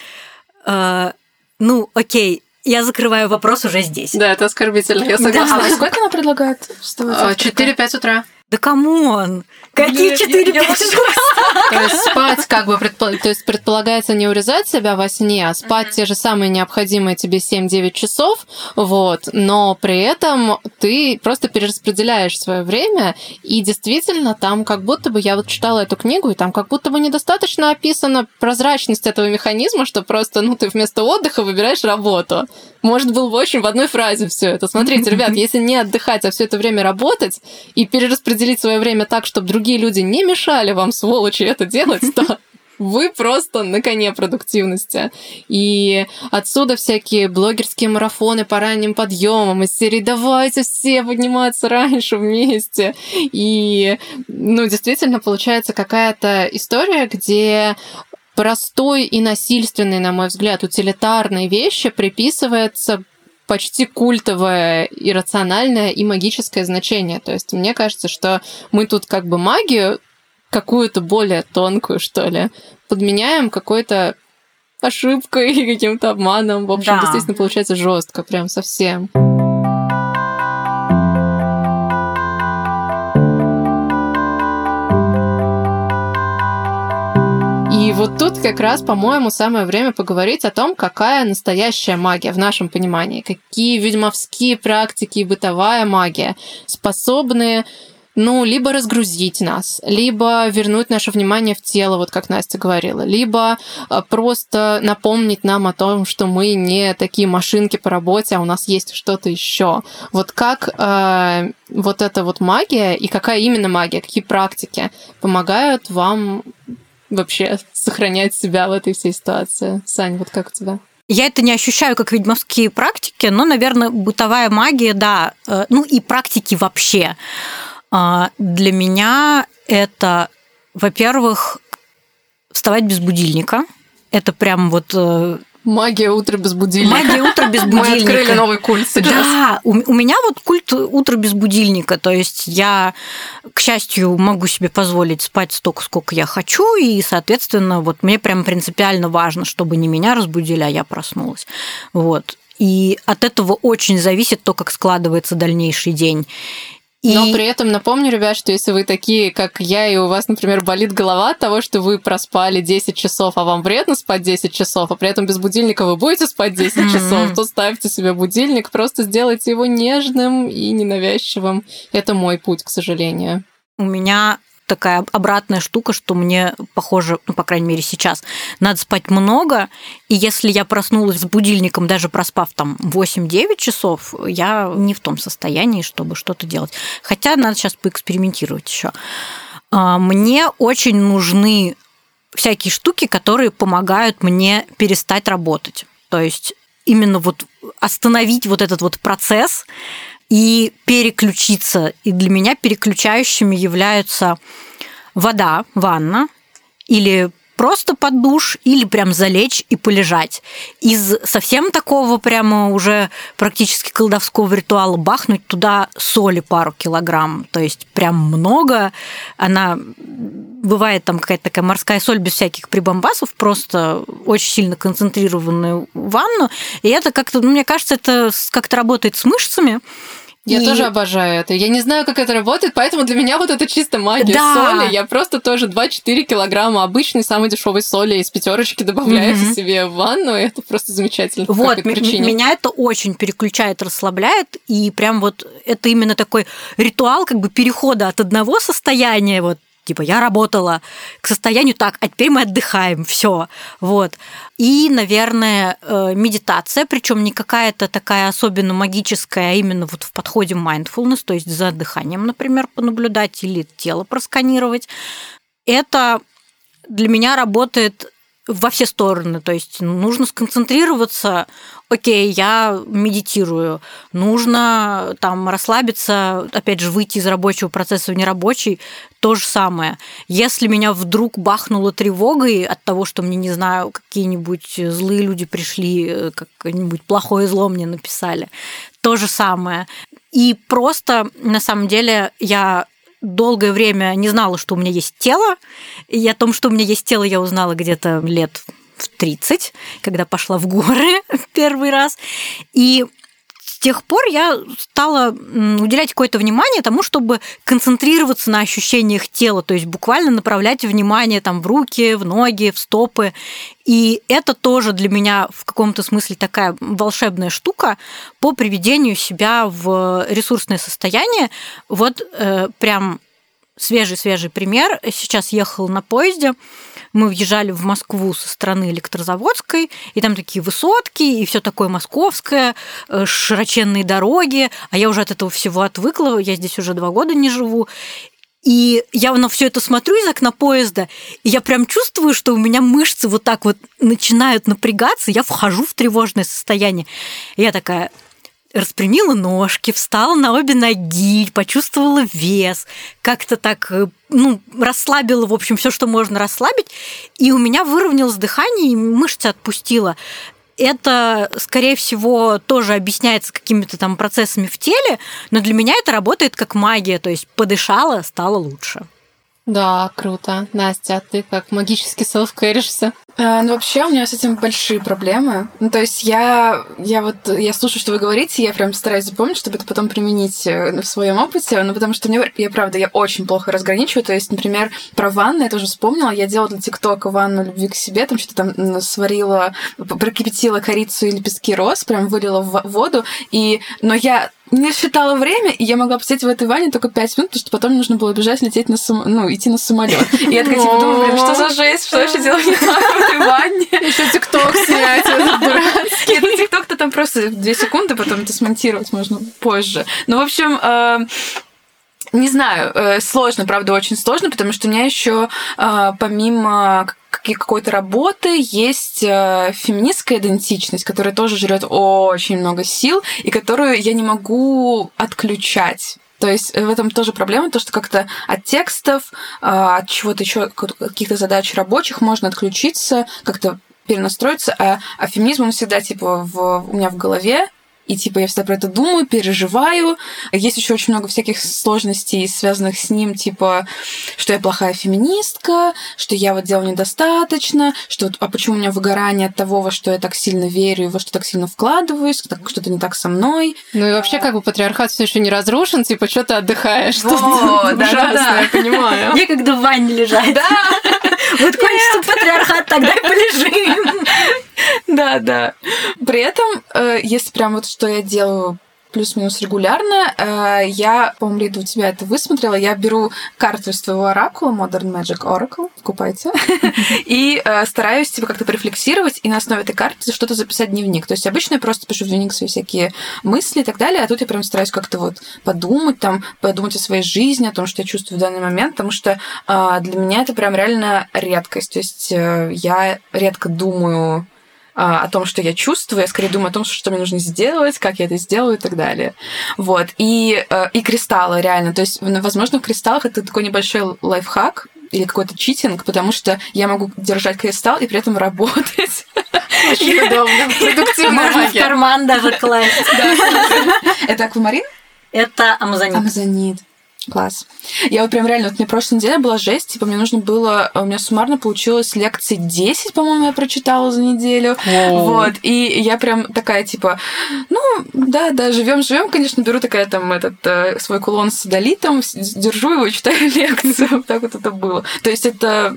э, ну, окей, я закрываю вопрос уже здесь. Да, это оскорбительно, я согласна. Да. А сколько она предлагает вставать? 4-5 утра. Да come on! Какие 4-5 утра? То есть спать как бы, предпол... то есть предполагается не урезать себя во сне, а спать те же самые необходимые тебе 7-9 часов, вот, но при этом ты просто перераспределяешь свое время, и действительно там как будто бы, я вот читала эту книгу, и там как будто бы недостаточно описана прозрачность этого механизма, что просто, ну, ты вместо отдыха выбираешь работу. Может, было бы очень в одной фразе все это. Смотрите, ребят, если не отдыхать, а все это время работать и перераспределить свое время так, чтобы другие люди не мешали вам, сволочи, это делать, то вы просто на коне продуктивности. И отсюда всякие блогерские марафоны по ранним подъемам из серии «Давайте все подниматься раньше вместе». И, ну, действительно, получается какая-то история, где простой и насильственный, на мой взгляд, утилитарной вещи приписывается почти культовое, иррациональное и магическое значение. То есть мне кажется, что мы тут как бы магию какую-то более тонкую, что ли, подменяем какой-то ошибкой и каким-то обманом. В общем, да. действительно получается жестко, прям совсем. Вот тут как раз, по-моему, самое время поговорить о том, какая настоящая магия в нашем понимании, какие ведьмовские практики и бытовая магия способны ну, либо разгрузить нас, либо вернуть наше внимание в тело, вот как Настя говорила, либо э, просто напомнить нам о том, что мы не такие машинки по работе, а у нас есть что-то еще. Вот как э, вот эта вот магия и какая именно магия, какие практики помогают вам вообще сохранять себя в этой всей ситуации? Сань, вот как у тебя? Я это не ощущаю как ведьмовские практики, но, наверное, бытовая магия, да, э, ну и практики вообще. А, для меня это, во-первых, вставать без будильника. Это прям вот э, Магия утра без будильника. Магия утра без будильника. Мы открыли новый культ сейчас. Да, у, у меня вот культ утра без будильника. То есть я, к счастью, могу себе позволить спать столько, сколько я хочу, и, соответственно, вот мне прям принципиально важно, чтобы не меня разбудили, а я проснулась. Вот. И от этого очень зависит то, как складывается дальнейший день. И... Но при этом напомню, ребят, что если вы такие, как я, и у вас, например, болит голова от того, что вы проспали 10 часов, а вам вредно спать 10 часов, а при этом без будильника вы будете спать 10 mm-hmm. часов, то ставьте себе будильник, просто сделайте его нежным и ненавязчивым. Это мой путь, к сожалению. У меня такая обратная штука, что мне, похоже, ну, по крайней мере, сейчас, надо спать много, и если я проснулась с будильником, даже проспав там 8-9 часов, я не в том состоянии, чтобы что-то делать. Хотя надо сейчас поэкспериментировать еще. А, мне очень нужны всякие штуки, которые помогают мне перестать работать. То есть именно вот остановить вот этот вот процесс, и переключиться. И для меня переключающими являются вода, ванна или просто под душ или прям залечь и полежать. Из совсем такого прямо уже практически колдовского ритуала бахнуть туда соли пару килограмм, то есть прям много. Она бывает там какая-то такая морская соль без всяких прибамбасов, просто очень сильно концентрированную ванну. И это как-то, ну, мне кажется, это как-то работает с мышцами. Я и... тоже обожаю это. Я не знаю, как это работает, поэтому для меня вот это чисто магия да. соли. Я просто тоже 2-4 килограмма обычной самой дешевой соли из пятерочки добавляю mm-hmm. себе в ванну, и это просто замечательно. Вот, меня это очень переключает, расслабляет, и прям вот это именно такой ритуал как бы перехода от одного состояния вот типа я работала к состоянию так, а теперь мы отдыхаем, все, вот. И, наверное, э, медитация, причем не какая-то такая особенно магическая, а именно вот в подходе mindfulness, то есть за дыханием, например, понаблюдать или тело просканировать. Это для меня работает во все стороны. То есть нужно сконцентрироваться, окей, я медитирую, нужно там расслабиться, опять же, выйти из рабочего процесса в нерабочий, то же самое. Если меня вдруг бахнуло тревогой от того, что мне, не знаю, какие-нибудь злые люди пришли, как-нибудь плохое зло мне написали, то же самое. И просто, на самом деле, я долгое время не знала, что у меня есть тело. И о том, что у меня есть тело, я узнала где-то лет в 30, когда пошла в горы первый раз. И с тех пор я стала уделять какое-то внимание тому, чтобы концентрироваться на ощущениях тела, то есть буквально направлять внимание там в руки, в ноги, в стопы. И это тоже для меня в каком-то смысле такая волшебная штука по приведению себя в ресурсное состояние. Вот э, прям свежий-свежий пример. Сейчас ехал на поезде, мы въезжали в Москву со стороны электрозаводской, и там такие высотки, и все такое московское, э, широченные дороги, а я уже от этого всего отвыкла, я здесь уже два года не живу. И я на все это смотрю из окна поезда, и я прям чувствую, что у меня мышцы вот так вот начинают напрягаться, я вхожу в тревожное состояние. И я такая, распрямила ножки, встала на обе ноги, почувствовала вес, как-то так, э, ну, расслабила, в общем, все, что можно расслабить, и у меня выровнялось дыхание, и мышцы отпустила. Это, скорее всего, тоже объясняется какими-то там процессами в теле, но для меня это работает как магия, то есть подышала, стало лучше. Да, круто. Настя, а ты как магически селфкэришься? А, ну, вообще, у меня с этим большие проблемы. Ну, то есть я, я вот, я слушаю, что вы говорите, я прям стараюсь запомнить, чтобы это потом применить э, в своем опыте, ну, потому что мне, я правда, я очень плохо разграничиваю. То есть, например, про ванны я тоже вспомнила, я делала для ТикТока ванну любви к себе, там что-то там сварила, прокипятила корицу и лепестки роз, прям вылила в воду, и, но я не считала время, и я могла посидеть в этой ванне только 5 минут, потому что потом нужно было бежать, лететь на сам... ну, идти на самолет. И я такая, типа, думаю, блин, что за жесть, что вообще делать в этой ванне? Еще тикток снять, дурацкий. Это тикток-то там просто 2 секунды, потом это смонтировать можно позже. Ну, в общем, э, не знаю, э, сложно, правда, очень сложно, потому что у меня еще э, помимо какой-то работы есть э, феминистская идентичность, которая тоже жрет очень много сил и которую я не могу отключать. То есть в этом тоже проблема, то, что как-то от текстов, от чего-то еще, каких-то задач рабочих можно отключиться, как-то перенастроиться, а, а феминизм, он всегда, типа, в, у меня в голове, и типа я всегда про это думаю, переживаю. Есть еще очень много всяких сложностей, связанных с ним, типа, что я плохая феминистка, что я вот делаю недостаточно, что а почему у меня выгорание от того, во что я так сильно верю, во что так сильно вкладываюсь, что-то не так со мной. Ну и вообще, как бы патриархат все еще не разрушен, типа, что ты отдыхаешь? Что да, ужасно, да, я понимаю. Некогда в ванне лежать. Да. Вот кончится патриархат, тогда и полежим. Да, да. При этом, э, если прям вот что я делаю плюс-минус регулярно. Э, я, по-моему, Лида, у тебя это высмотрела. Я беру карту из твоего оракула, Modern Magic Oracle, купайте, и э, стараюсь типа как-то порефлексировать и на основе этой карты что-то записать в дневник. То есть обычно я просто пишу в дневник свои всякие мысли и так далее, а тут я прям стараюсь как-то вот подумать, там, подумать о своей жизни, о том, что я чувствую в данный момент, потому что для меня это прям реально редкость. То есть я редко думаю а, о том, что я чувствую, я скорее думаю о том, что мне нужно сделать, как я это сделаю и так далее. Вот. И, э, и кристаллы, реально. То есть, возможно, в кристаллах это такой небольшой лайфхак, или какой-то читинг, потому что я могу держать кристалл и при этом работать. Очень удобно. Продуктивная Можно в карман даже класть. Это аквамарин? Это амазонит. Амазонит. Класс. Я вот прям реально, вот мне прошлой неделе была жесть, типа мне нужно было, у меня суммарно получилось лекций 10, по-моему, я прочитала за неделю. Wow. Вот, и я прям такая, типа, ну, да, да, живем, живем, конечно, беру такая там этот э, свой кулон с содолитом, держу его и читаю лекцию. Так вот это было. То есть это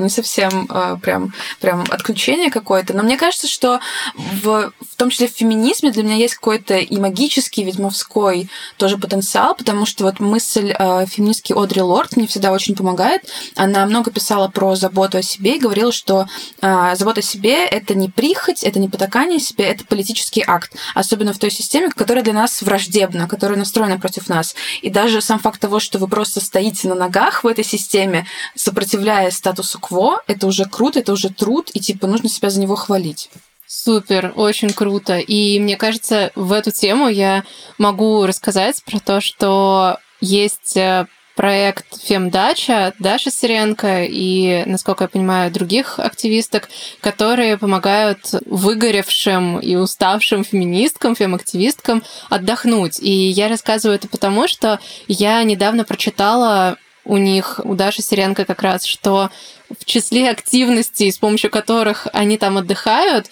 не совсем э, прям, прям отключение какое-то. Но мне кажется, что в, в том числе в феминизме для меня есть какой-то и магический, ведьмовской тоже потенциал, потому что вот мысль э, феминистки Одри Лорд мне всегда очень помогает. Она много писала про заботу о себе и говорила, что э, забота о себе — это не прихоть, это не потакание себе, это политический акт. Особенно в той системе, которая для нас враждебна, которая настроена против нас. И даже сам факт того, что вы просто стоите на ногах в этой системе, сопротивляясь статусу кво, это уже круто, это уже труд, и типа нужно себя за него хвалить. Супер, очень круто. И мне кажется, в эту тему я могу рассказать про то, что есть э, проект «Фемдача» Даша Сиренко и, насколько я понимаю, других активисток, которые помогают выгоревшим и уставшим феминисткам, фемактивисткам отдохнуть. И я рассказываю это потому, что я недавно прочитала у них, у Даши Сиренко как раз, что в числе активностей, с помощью которых они там отдыхают,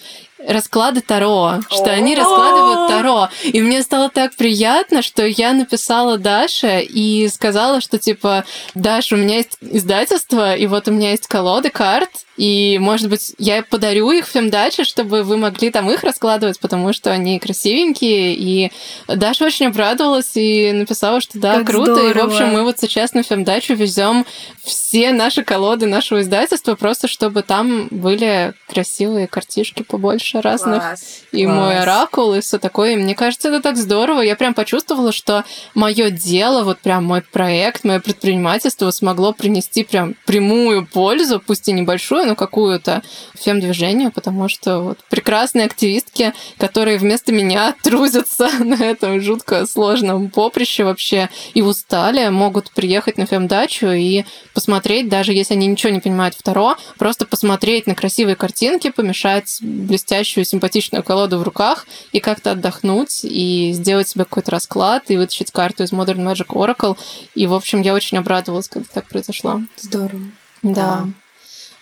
расклады Таро, что они раскладывают Таро. И мне стало так приятно, что я написала Даше и сказала, что типа, Даша, у меня есть издательство, и вот у меня есть колоды карт, и, может быть, я подарю их всем Даче, чтобы вы могли там их раскладывать, потому что они красивенькие. И Даша очень обрадовалась и написала, что да, как круто. Здорово. И, в общем, мы вот сейчас на Фемдачу везем все наши колоды нашего издательства, просто чтобы там были красивые картишки побольше разных. Класс. И Класс. мой оракул, и все такое. И мне кажется, это так здорово. Я прям почувствовала, что мое дело, вот прям мой проект, мое предпринимательство смогло принести прям прямую пользу, пусть и небольшую, ну, какую-то фем-движению, потому что вот прекрасные активистки, которые вместо меня трузятся на этом жутко сложном поприще вообще и устали, могут приехать на фем-дачу и посмотреть, даже если они ничего не понимают в Таро, просто посмотреть на красивые картинки, помешать блестящую, симпатичную колоду в руках и как-то отдохнуть и сделать себе какой-то расклад и вытащить карту из Modern Magic Oracle. И, в общем, я очень обрадовалась, когда так произошло. Здорово. Да. да.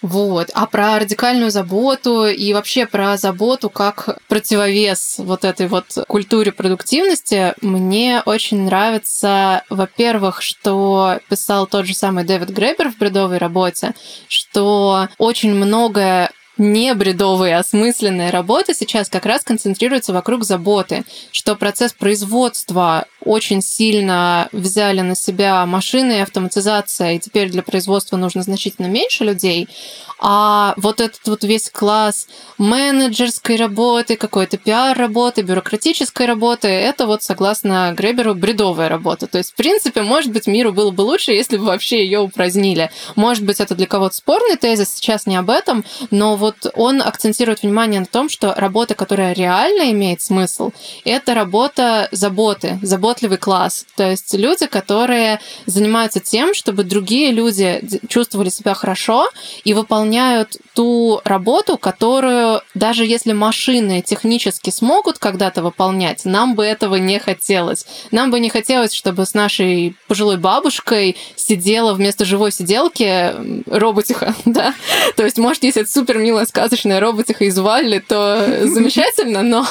Вот. А про радикальную заботу и вообще про заботу как противовес вот этой вот культуре продуктивности мне очень нравится, во-первых, что писал тот же самый Дэвид Гребер в бредовой работе, что очень многое не бредовые, осмысленные работы сейчас как раз концентрируются вокруг заботы, что процесс производства очень сильно взяли на себя машины и автоматизация, и теперь для производства нужно значительно меньше людей, а вот этот вот весь класс менеджерской работы, какой-то пиар-работы, бюрократической работы, это вот, согласно Греберу, бредовая работа. То есть, в принципе, может быть, миру было бы лучше, если бы вообще ее упразднили. Может быть, это для кого-то спорный тезис, сейчас не об этом, но вот он акцентирует внимание на том, что работа, которая реально имеет смысл, это работа заботы, заботливый класс. То есть люди, которые занимаются тем, чтобы другие люди чувствовали себя хорошо и выполняют ту работу, которую даже если машины технически смогут когда-то выполнять, нам бы этого не хотелось. Нам бы не хотелось, чтобы с нашей пожилой бабушкой сидела вместо живой сиделки роботиха, да? То есть, может, если это супер милая сказочная роботиха из Валли, то замечательно, но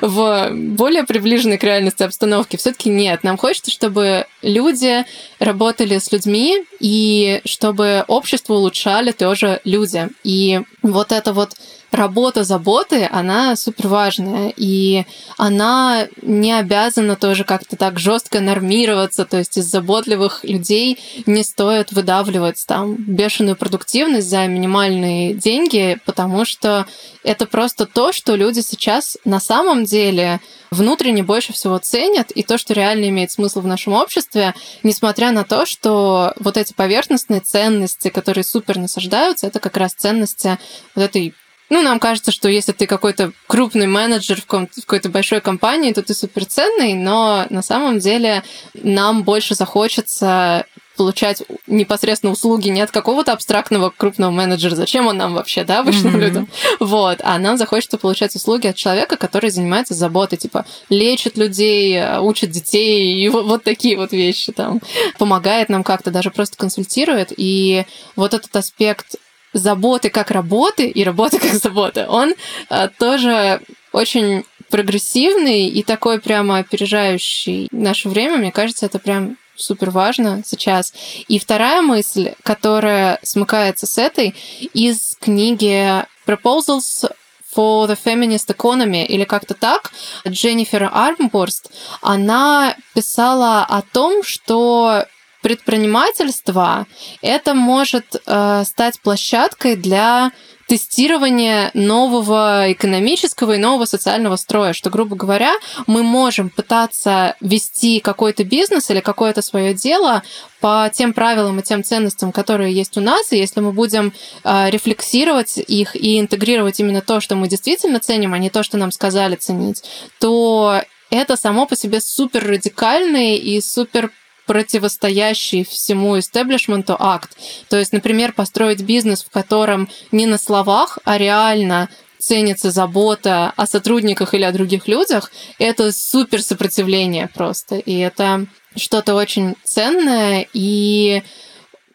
в более приближенной к реальности обстановке все таки нет. Нам хочется, чтобы люди работали с людьми и чтобы общество улучшали тоже люди. И вот это вот работа заботы, она супер важная, и она не обязана тоже как-то так жестко нормироваться, то есть из заботливых людей не стоит выдавливать там бешеную продуктивность за минимальные деньги, потому что это просто то, что люди сейчас на самом деле внутренне больше всего ценят, и то, что реально имеет смысл в нашем обществе, несмотря на то, что вот эти поверхностные ценности, которые супер насаждаются, это как раз ценности вот этой ну, нам кажется, что если ты какой-то крупный менеджер в, какой-то большой компании, то ты суперценный, но на самом деле нам больше захочется получать непосредственно услуги не от какого-то абстрактного крупного менеджера, зачем он нам вообще, да, обычным mm-hmm. людям, вот, а нам захочется получать услуги от человека, который занимается заботой, типа, лечит людей, учит детей, и вот, вот такие вот вещи там, помогает нам как-то, даже просто консультирует, и вот этот аспект заботы как работы и работы как заботы, он а, тоже очень прогрессивный и такой прямо опережающий наше время. Мне кажется, это прям супер важно сейчас. И вторая мысль, которая смыкается с этой, из книги Proposals for the Feminist Economy или как-то так, Дженнифер Армборст, она писала о том, что предпринимательство, это может э, стать площадкой для тестирования нового экономического и нового социального строя, что, грубо говоря, мы можем пытаться вести какой-то бизнес или какое-то свое дело по тем правилам и тем ценностям, которые есть у нас, и если мы будем э, рефлексировать их и интегрировать именно то, что мы действительно ценим, а не то, что нам сказали ценить, то это само по себе супер радикальный и супер противостоящий всему истеблишменту акт. То есть, например, построить бизнес, в котором не на словах, а реально ценится забота о сотрудниках или о других людях, это супер сопротивление просто. И это что-то очень ценное, и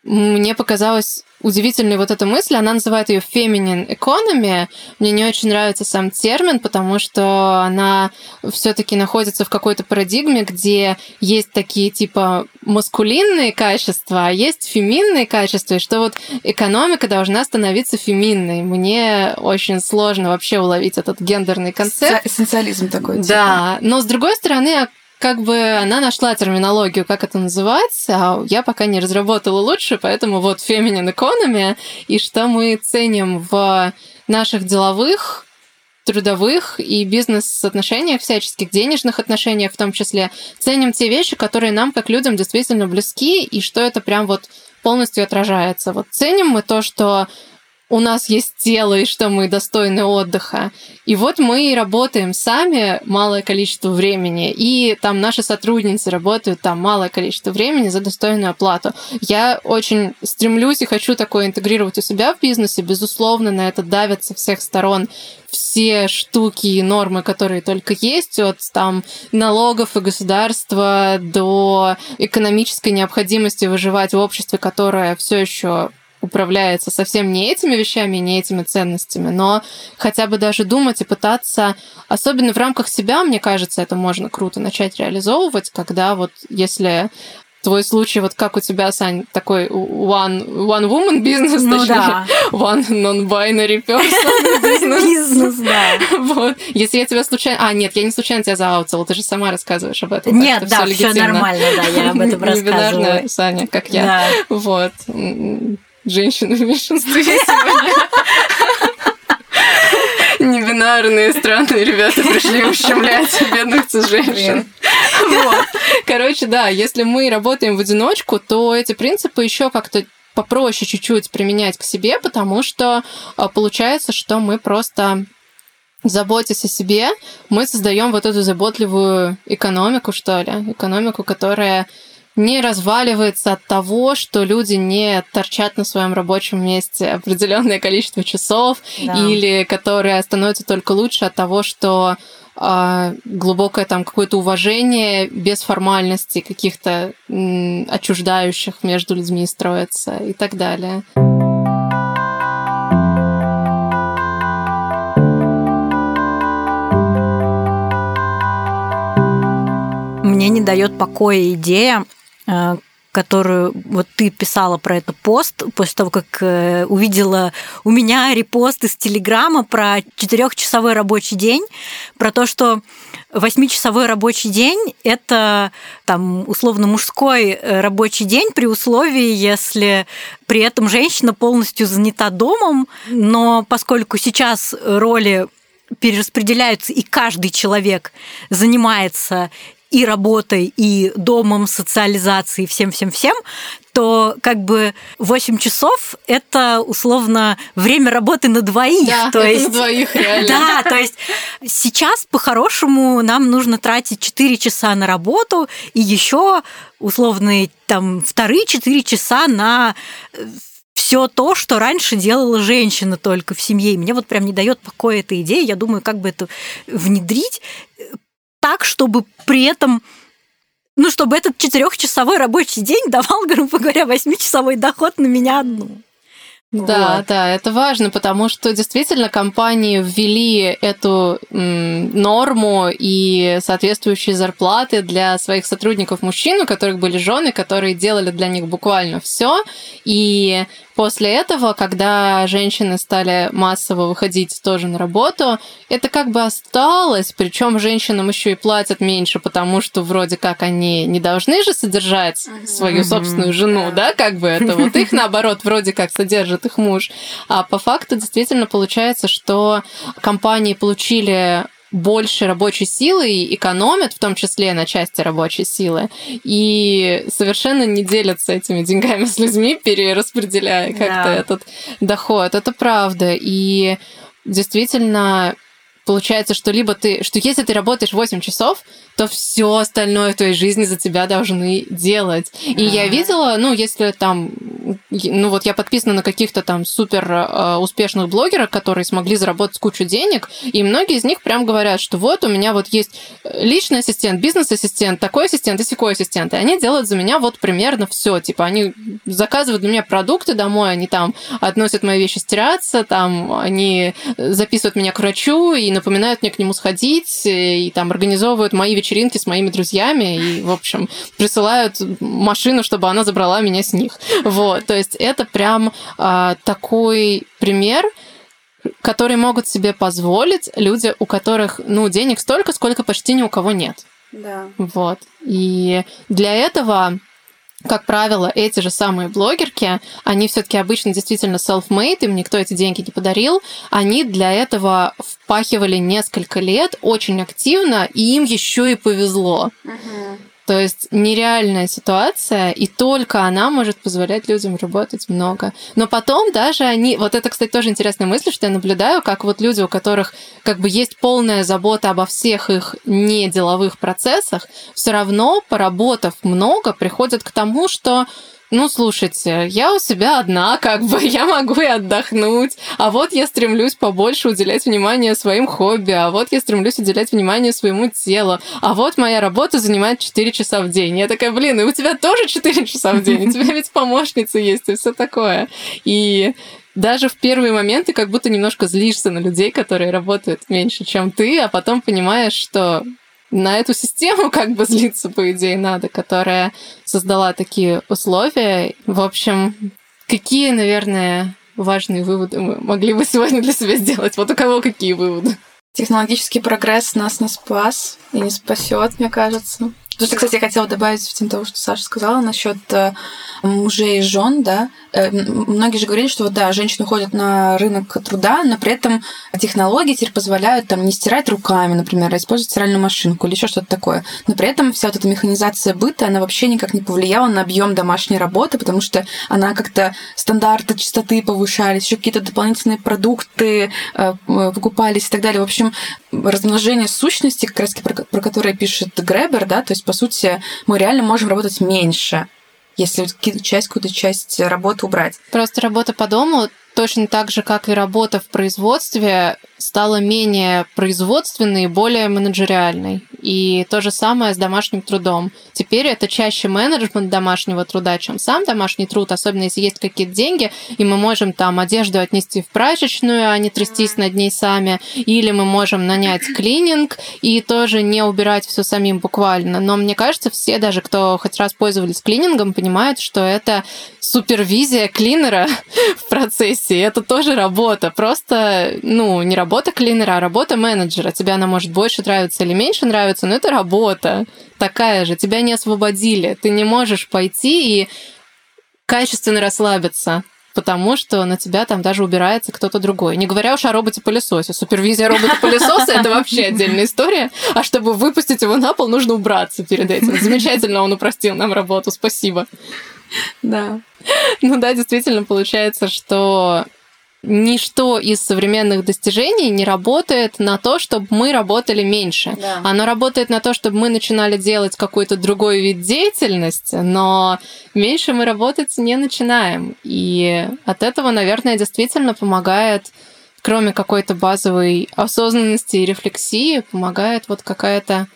мне показалось удивительная вот эта мысль. Она называет ее feminine economy. Мне не очень нравится сам термин, потому что она все-таки находится в какой-то парадигме, где есть такие типа маскулинные качества, а есть феминные качества, и что вот экономика должна становиться феминной. Мне очень сложно вообще уловить этот гендерный концепт. Эссенциализм такой. Да, типа. но с другой стороны, как бы она нашла терминологию, как это называется, а я пока не разработала лучше, поэтому вот feminine economy, и что мы ценим в наших деловых трудовых и бизнес-отношениях, всяческих денежных отношениях в том числе, ценим те вещи, которые нам как людям действительно близки, и что это прям вот полностью отражается. Вот ценим мы то, что у нас есть тело и что мы достойны отдыха. И вот мы работаем сами малое количество времени, и там наши сотрудницы работают там малое количество времени за достойную оплату. Я очень стремлюсь и хочу такое интегрировать у себя в бизнесе. Безусловно, на это давят со всех сторон все штуки и нормы, которые только есть, от там налогов и государства до экономической необходимости выживать в обществе, которое все еще управляется совсем не этими вещами, не этими ценностями, но хотя бы даже думать и пытаться, особенно в рамках себя, мне кажется, это можно круто начать реализовывать, когда вот если твой случай, вот как у тебя, Сань, такой one, one woman бизнес, ну, точнее, да. one non-binary person бизнес. Бизнес, да. Вот. Если я тебя случайно... А, нет, я не случайно тебя зааутила, ты же сама рассказываешь об этом. Нет, да, все нормально, да, я об этом рассказываю. Саня, как я. Да. Вот женщины в меньшинстве сегодня. Небинарные странные ребята пришли ущемлять бедных женщин. Вот. Короче, да, если мы работаем в одиночку, то эти принципы еще как-то попроще чуть-чуть применять к себе, потому что а, получается, что мы просто заботясь о себе, мы создаем вот эту заботливую экономику, что ли, экономику, которая не разваливается от того, что люди не торчат на своем рабочем месте определенное количество часов, да. или которые становятся только лучше от того, что э, глубокое там какое-то уважение без формальностей каких-то м, отчуждающих между людьми строится и так далее. Мне не дает покоя идея которую вот ты писала про этот пост после того, как э, увидела у меня репост из Телеграма про четырехчасовой рабочий день, про то, что восьмичасовой рабочий день – это там условно мужской э, рабочий день при условии, если при этом женщина полностью занята домом, но поскольку сейчас роли перераспределяются, и каждый человек занимается и работой, и домом, социализацией, всем-всем-всем, то как бы 8 часов – это условно время работы на двоих. Да, то это есть, на двоих, реально. Да, то есть сейчас по-хорошему нам нужно тратить 4 часа на работу и еще условные там вторые 4 часа на э, все то, что раньше делала женщина только в семье. И мне вот прям не дает покоя эта идея. Я думаю, как бы это внедрить так, чтобы при этом ну, чтобы этот четырехчасовой рабочий день давал, грубо говоря, восьмичасовой доход на меня одну. Да, вот. да, это важно, потому что действительно компании ввели эту м, норму и соответствующие зарплаты для своих сотрудников мужчин, у которых были жены, которые делали для них буквально все. И после этого, когда женщины стали массово выходить тоже на работу, это как бы осталось, причем женщинам еще и платят меньше, потому что вроде как они не должны же содержать свою собственную жену, да, как бы. Это вот их наоборот вроде как содержит их муж. А по факту действительно получается, что компании получили больше рабочей силы и экономят, в том числе на части рабочей силы, и совершенно не делятся этими деньгами с людьми, перераспределяя как-то да. этот доход. Это правда. И действительно получается, что либо ты, что если ты работаешь 8 часов, то все остальное в твоей жизни за тебя должны делать. И я видела, ну, если там, ну вот я подписана на каких-то там супер э, успешных блогеров, которые смогли заработать кучу денег, и многие из них прям говорят, что вот у меня вот есть личный ассистент, бизнес-ассистент, такой ассистент и секой ассистент, и они делают за меня вот примерно все, типа они заказывают для меня продукты домой, они там относят мои вещи стираться, там они записывают меня к врачу и напоминают мне к нему сходить, и там организовывают мои вечеринки с моими друзьями, и, в общем, присылают машину, чтобы она забрала меня с них. Вот, то есть это прям а, такой пример, который могут себе позволить люди, у которых, ну, денег столько, сколько почти ни у кого нет. Да. Вот. И для этого как правило, эти же самые блогерки, они все-таки обычно действительно self-made, им никто эти деньги не подарил, они для этого впахивали несколько лет очень активно, и им еще и повезло. Uh-huh. То есть нереальная ситуация, и только она может позволять людям работать много. Но потом даже они... Вот это, кстати, тоже интересная мысль, что я наблюдаю, как вот люди, у которых как бы есть полная забота обо всех их неделовых процессах, все равно, поработав много, приходят к тому, что ну, слушайте, я у себя одна, как бы, я могу и отдохнуть, а вот я стремлюсь побольше уделять внимание своим хобби, а вот я стремлюсь уделять внимание своему телу, а вот моя работа занимает 4 часа в день. Я такая, блин, и у тебя тоже 4 часа в день, у тебя ведь помощница есть и все такое. И даже в первые моменты как будто немножко злишься на людей, которые работают меньше, чем ты, а потом понимаешь, что на эту систему как бы злиться, по идее, надо, которая создала такие условия. В общем, какие, наверное, важные выводы мы могли бы сегодня для себя сделать? Вот у кого какие выводы? Технологический прогресс нас не спас и не спасет, мне кажется. Потому что, кстати, я хотела добавить в тем того, что Саша сказала насчет э, мужей и жен, да. Э, многие же говорили, что вот, да, женщины ходят на рынок труда, но при этом технологии теперь позволяют там не стирать руками, например, а использовать стиральную машинку или еще что-то такое. Но при этом вся вот эта механизация быта, она вообще никак не повлияла на объем домашней работы, потому что она как-то стандарты чистоты повышались, еще какие-то дополнительные продукты э, покупались и так далее. В общем, размножение сущности, как раз про, про которое пишет Гребер, да, то есть по сути, мы реально можем работать меньше, если часть, какую-то часть работы убрать. Просто работа по дому точно так же, как и работа в производстве, стала менее производственной и более менеджериальной. И то же самое с домашним трудом. Теперь это чаще менеджмент домашнего труда, чем сам домашний труд, особенно если есть какие-то деньги, и мы можем там одежду отнести в прачечную, а не трястись над ней сами, или мы можем нанять клининг и тоже не убирать все самим буквально. Но мне кажется, все даже, кто хоть раз пользовались клинингом, понимают, что это супервизия клинера в процессе. Это тоже работа. Просто, ну, не работа клинера, а работа менеджера. Тебе она может больше нравиться или меньше нравиться, но это работа такая же. Тебя не освободили. Ты не можешь пойти и качественно расслабиться потому что на тебя там даже убирается кто-то другой. Не говоря уж о роботе-пылесосе. Супервизия робота-пылесоса — это вообще отдельная история. А чтобы выпустить его на пол, нужно убраться перед этим. Замечательно он упростил нам работу. Спасибо. Да. Ну да, действительно получается, что ничто из современных достижений не работает на то, чтобы мы работали меньше. Да. Оно работает на то, чтобы мы начинали делать какой-то другой вид деятельности, но меньше мы работать не начинаем. И от этого, наверное, действительно помогает, кроме какой-то базовой осознанности и рефлексии, помогает вот какая-то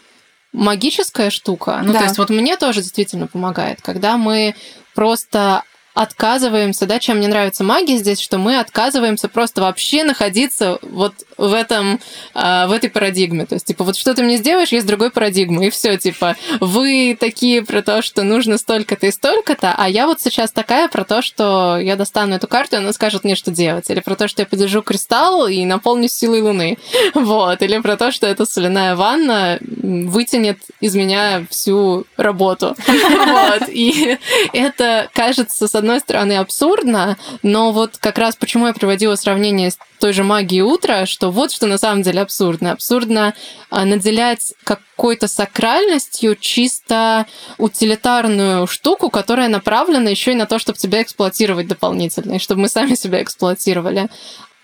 магическая штука. Ну, да. то есть вот мне тоже действительно помогает, когда мы просто отказываемся, да, чем мне нравится магия здесь, что мы отказываемся просто вообще находиться вот в этом, а, в этой парадигме. То есть, типа, вот что ты мне сделаешь, есть другой парадигма, и все, типа, вы такие про то, что нужно столько-то и столько-то, а я вот сейчас такая про то, что я достану эту карту, и она скажет мне, что делать. Или про то, что я подержу кристалл и наполню силой луны. Вот. Или про то, что эта соляная ванна вытянет из меня всю работу. Вот. И это кажется, с одной стороны, абсурдно, но вот как раз почему я приводила сравнение с той же магией утра, что вот что на самом деле абсурдно. Абсурдно а, наделять какой-то сакральностью чисто утилитарную штуку, которая направлена еще и на то, чтобы тебя эксплуатировать дополнительно, и чтобы мы сами себя эксплуатировали.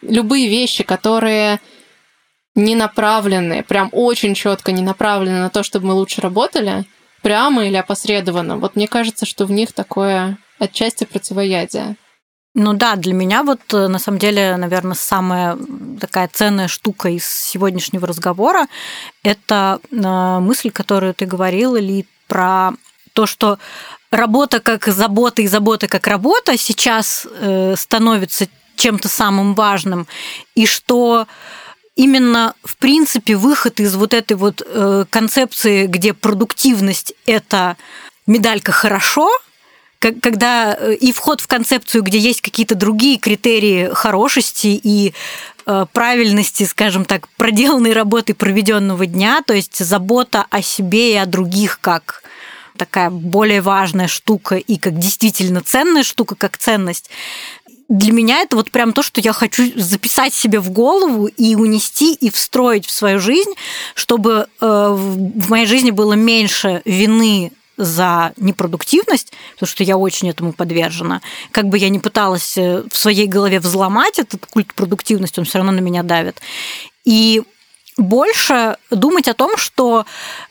Любые вещи, которые не направлены, прям очень четко не направлены на то, чтобы мы лучше работали, прямо или опосредованно. Вот мне кажется, что в них такое отчасти противоядие. Ну да, для меня вот э, на самом деле, наверное, самая такая ценная штука из сегодняшнего разговора – это э, мысль, которую ты говорила, Ли, про то, что работа как забота и забота как работа сейчас э, становится чем-то самым важным, и что именно, в принципе, выход из вот этой вот концепции, где продуктивность – это медалька «хорошо», когда э, и вход в концепцию, где есть какие-то другие критерии хорошести и э, правильности, скажем так, проделанной работы проведенного дня, то есть забота о себе и о других как такая более важная штука и как действительно ценная штука, как ценность. Для меня это вот прям то, что я хочу записать себе в голову и унести и встроить в свою жизнь, чтобы э, в моей жизни было меньше вины за непродуктивность, потому что я очень этому подвержена. Как бы я ни пыталась э, в своей голове взломать этот культ продуктивности, он все равно на меня давит. И больше думать о том, что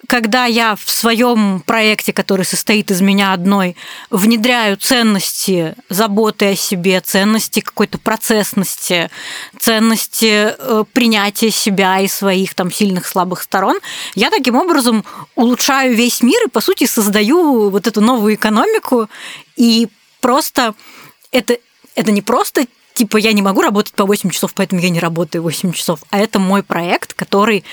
когда я в своем проекте, который состоит из меня одной, внедряю ценности заботы о себе, ценности какой-то процессности, ценности э, принятия себя и своих там сильных слабых сторон, я таким образом улучшаю весь мир и, по сути, создаю вот эту новую экономику. И просто это, это не просто типа, я не могу работать по 8 часов, поэтому я не работаю 8 часов. А это мой проект, который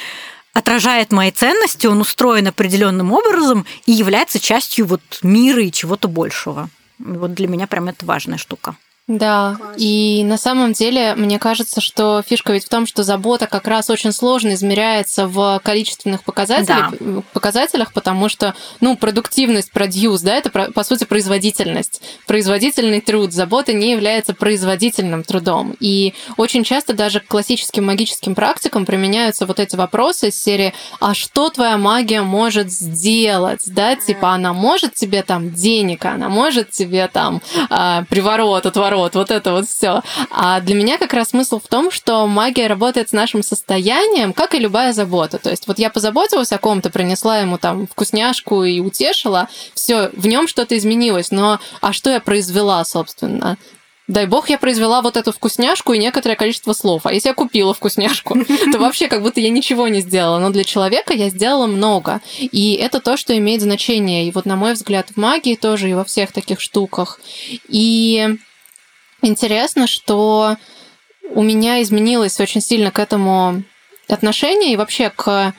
отражает мои ценности, он устроен определенным образом и является частью вот мира и чего-то большего. Вот для меня прям это важная штука. Да, Класс. и на самом деле мне кажется, что фишка ведь в том, что забота как раз очень сложно измеряется в количественных показателях, да. показателях потому что, ну, продуктивность, продюс, да, это по сути производительность. Производительный труд, забота не является производительным трудом. И очень часто даже к классическим магическим практикам применяются вот эти вопросы из серии «А что твоя магия может сделать?» Да, типа она может тебе там денег, она может тебе там а, приворот, отворот, наоборот, вот это вот все. А для меня как раз смысл в том, что магия работает с нашим состоянием, как и любая забота. То есть вот я позаботилась о ком-то, принесла ему там вкусняшку и утешила, все, в нем что-то изменилось, но а что я произвела, собственно? дай бог, я произвела вот эту вкусняшку и некоторое количество слов. А если я купила вкусняшку, то вообще как будто я ничего не сделала. Но для человека я сделала много. И это то, что имеет значение. И вот, на мой взгляд, в магии тоже и во всех таких штуках. И интересно, что у меня изменилось очень сильно к этому отношение и вообще к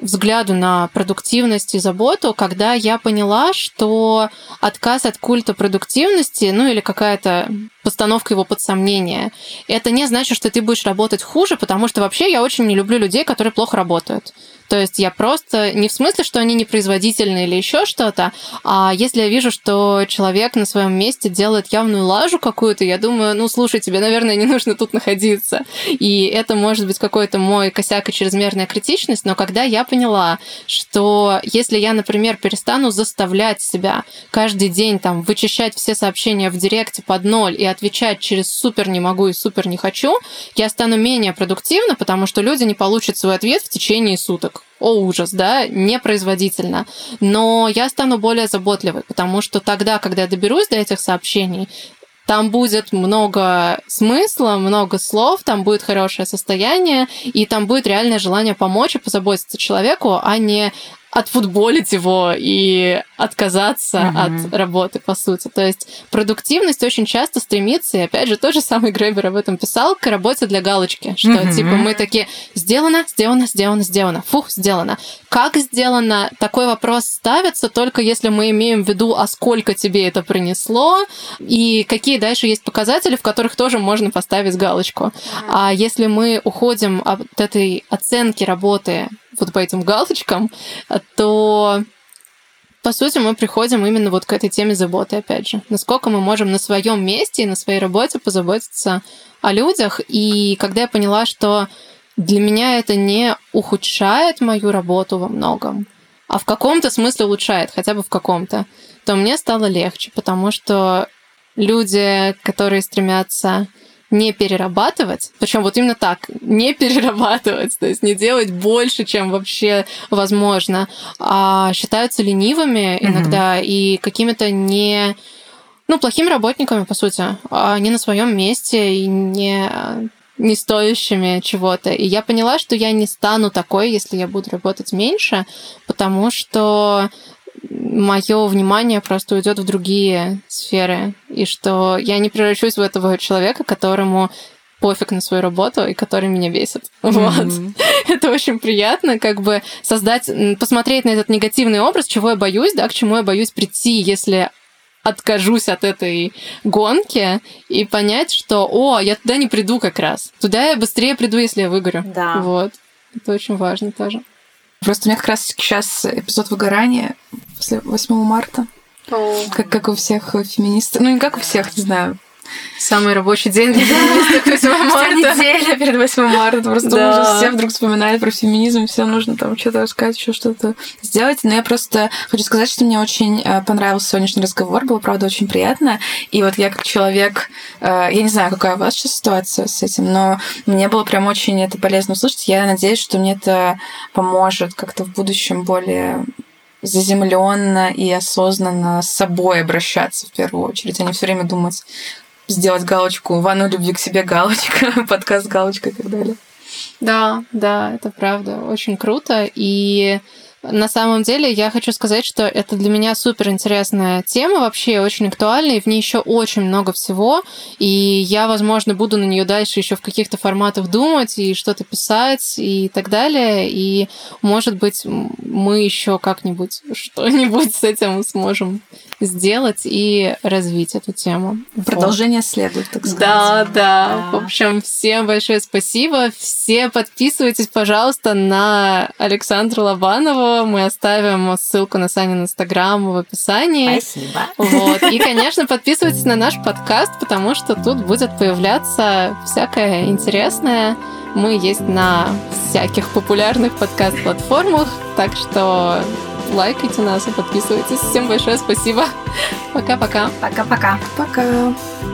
взгляду на продуктивность и заботу, когда я поняла, что отказ от культа продуктивности, ну или какая-то постановка его под сомнение, это не значит, что ты будешь работать хуже, потому что вообще я очень не люблю людей, которые плохо работают. То есть я просто не в смысле, что они непроизводительны или еще что-то, а если я вижу, что человек на своем месте делает явную лажу какую-то, я думаю, ну слушай, тебе, наверное, не нужно тут находиться. И это может быть какой-то мой косяк и чрезмерная критичность, но когда я поняла, что если я, например, перестану заставлять себя каждый день там вычищать все сообщения в директе под ноль и отвечать через супер не могу и супер не хочу, я стану менее продуктивна, потому что люди не получат свой ответ в течение суток о ужас, да, непроизводительно. Но я стану более заботливой, потому что тогда, когда я доберусь до этих сообщений, там будет много смысла, много слов, там будет хорошее состояние, и там будет реальное желание помочь и позаботиться человеку, а не отфутболить его и отказаться mm-hmm. от работы, по сути. То есть продуктивность очень часто стремится, и опять же, тот же самый Гребер об этом писал, к работе для галочки, что mm-hmm. типа мы такие сделано, сделано, сделано, сделано, фух, сделано. Как сделано? Такой вопрос ставится только если мы имеем в виду, а сколько тебе это принесло, и какие дальше есть показатели, в которых тоже можно поставить галочку. А если мы уходим от этой оценки работы вот по этим галочкам, то по сути, мы приходим именно вот к этой теме заботы, опять же. Насколько мы можем на своем месте и на своей работе позаботиться о людях. И когда я поняла, что для меня это не ухудшает мою работу во многом, а в каком-то смысле улучшает, хотя бы в каком-то, то мне стало легче, потому что люди, которые стремятся не перерабатывать, причем вот именно так, не перерабатывать, то есть не делать больше, чем вообще возможно, а считаются ленивыми иногда mm-hmm. и какими-то не ну, плохими работниками, по сути, а не на своем месте и не не стоящими чего-то. И я поняла, что я не стану такой, если я буду работать меньше, потому что мое внимание просто уйдет в другие сферы, и что я не превращусь в этого человека, которому пофиг на свою работу и который меня бесит. Mm-hmm. Вот. Это очень приятно, как бы создать, посмотреть на этот негативный образ, чего я боюсь, да, к чему я боюсь прийти, если откажусь от этой гонки и понять, что, о, я туда не приду как раз. Туда я быстрее приду, если я выгорю. Да. Вот. Это очень важно тоже. Просто у меня как раз сейчас эпизод выгорания после 8 марта. Как, как у всех феминистов. Ну, не как у всех, не знаю. Самый рабочий день феминисток 8 марта. неделя перед 8 марта. Просто да. уже все вдруг вспоминали про феминизм, все нужно там что-то рассказать, еще что-то сделать. Но я просто хочу сказать, что мне очень э, понравился сегодняшний разговор. Было, правда, очень приятно. И вот я как человек... Э, я не знаю, какая у вас сейчас ситуация с этим, но мне было прям очень это полезно услышать. Я надеюсь, что мне это поможет как-то в будущем более заземленно и осознанно с собой обращаться в первую очередь, а не все время думать, сделать галочку «Ванну любви к себе галочка», подкаст галочка и так далее. Да, да, это правда. Очень круто. И на самом деле я хочу сказать, что это для меня супер интересная тема, вообще очень актуальная, и в ней еще очень много всего. И я, возможно, буду на нее дальше еще в каких-то форматах думать и что-то писать и так далее. И, может быть, мы еще как-нибудь что-нибудь с этим сможем сделать и развить эту тему. Продолжение вот. следует, так сказать. Да, да, да. В общем, всем большое спасибо. Все подписывайтесь, пожалуйста, на Александру Лобанову. Мы оставим ссылку на Санин Инстаграм в описании. Спасибо. Вот. И, конечно, подписывайтесь на наш подкаст, потому что тут будет появляться всякое интересное. Мы есть на всяких популярных подкаст-платформах, так что лайкайте нас и подписывайтесь. Всем большое спасибо. Пока-пока. Пока-пока. Пока. -пока. Пока.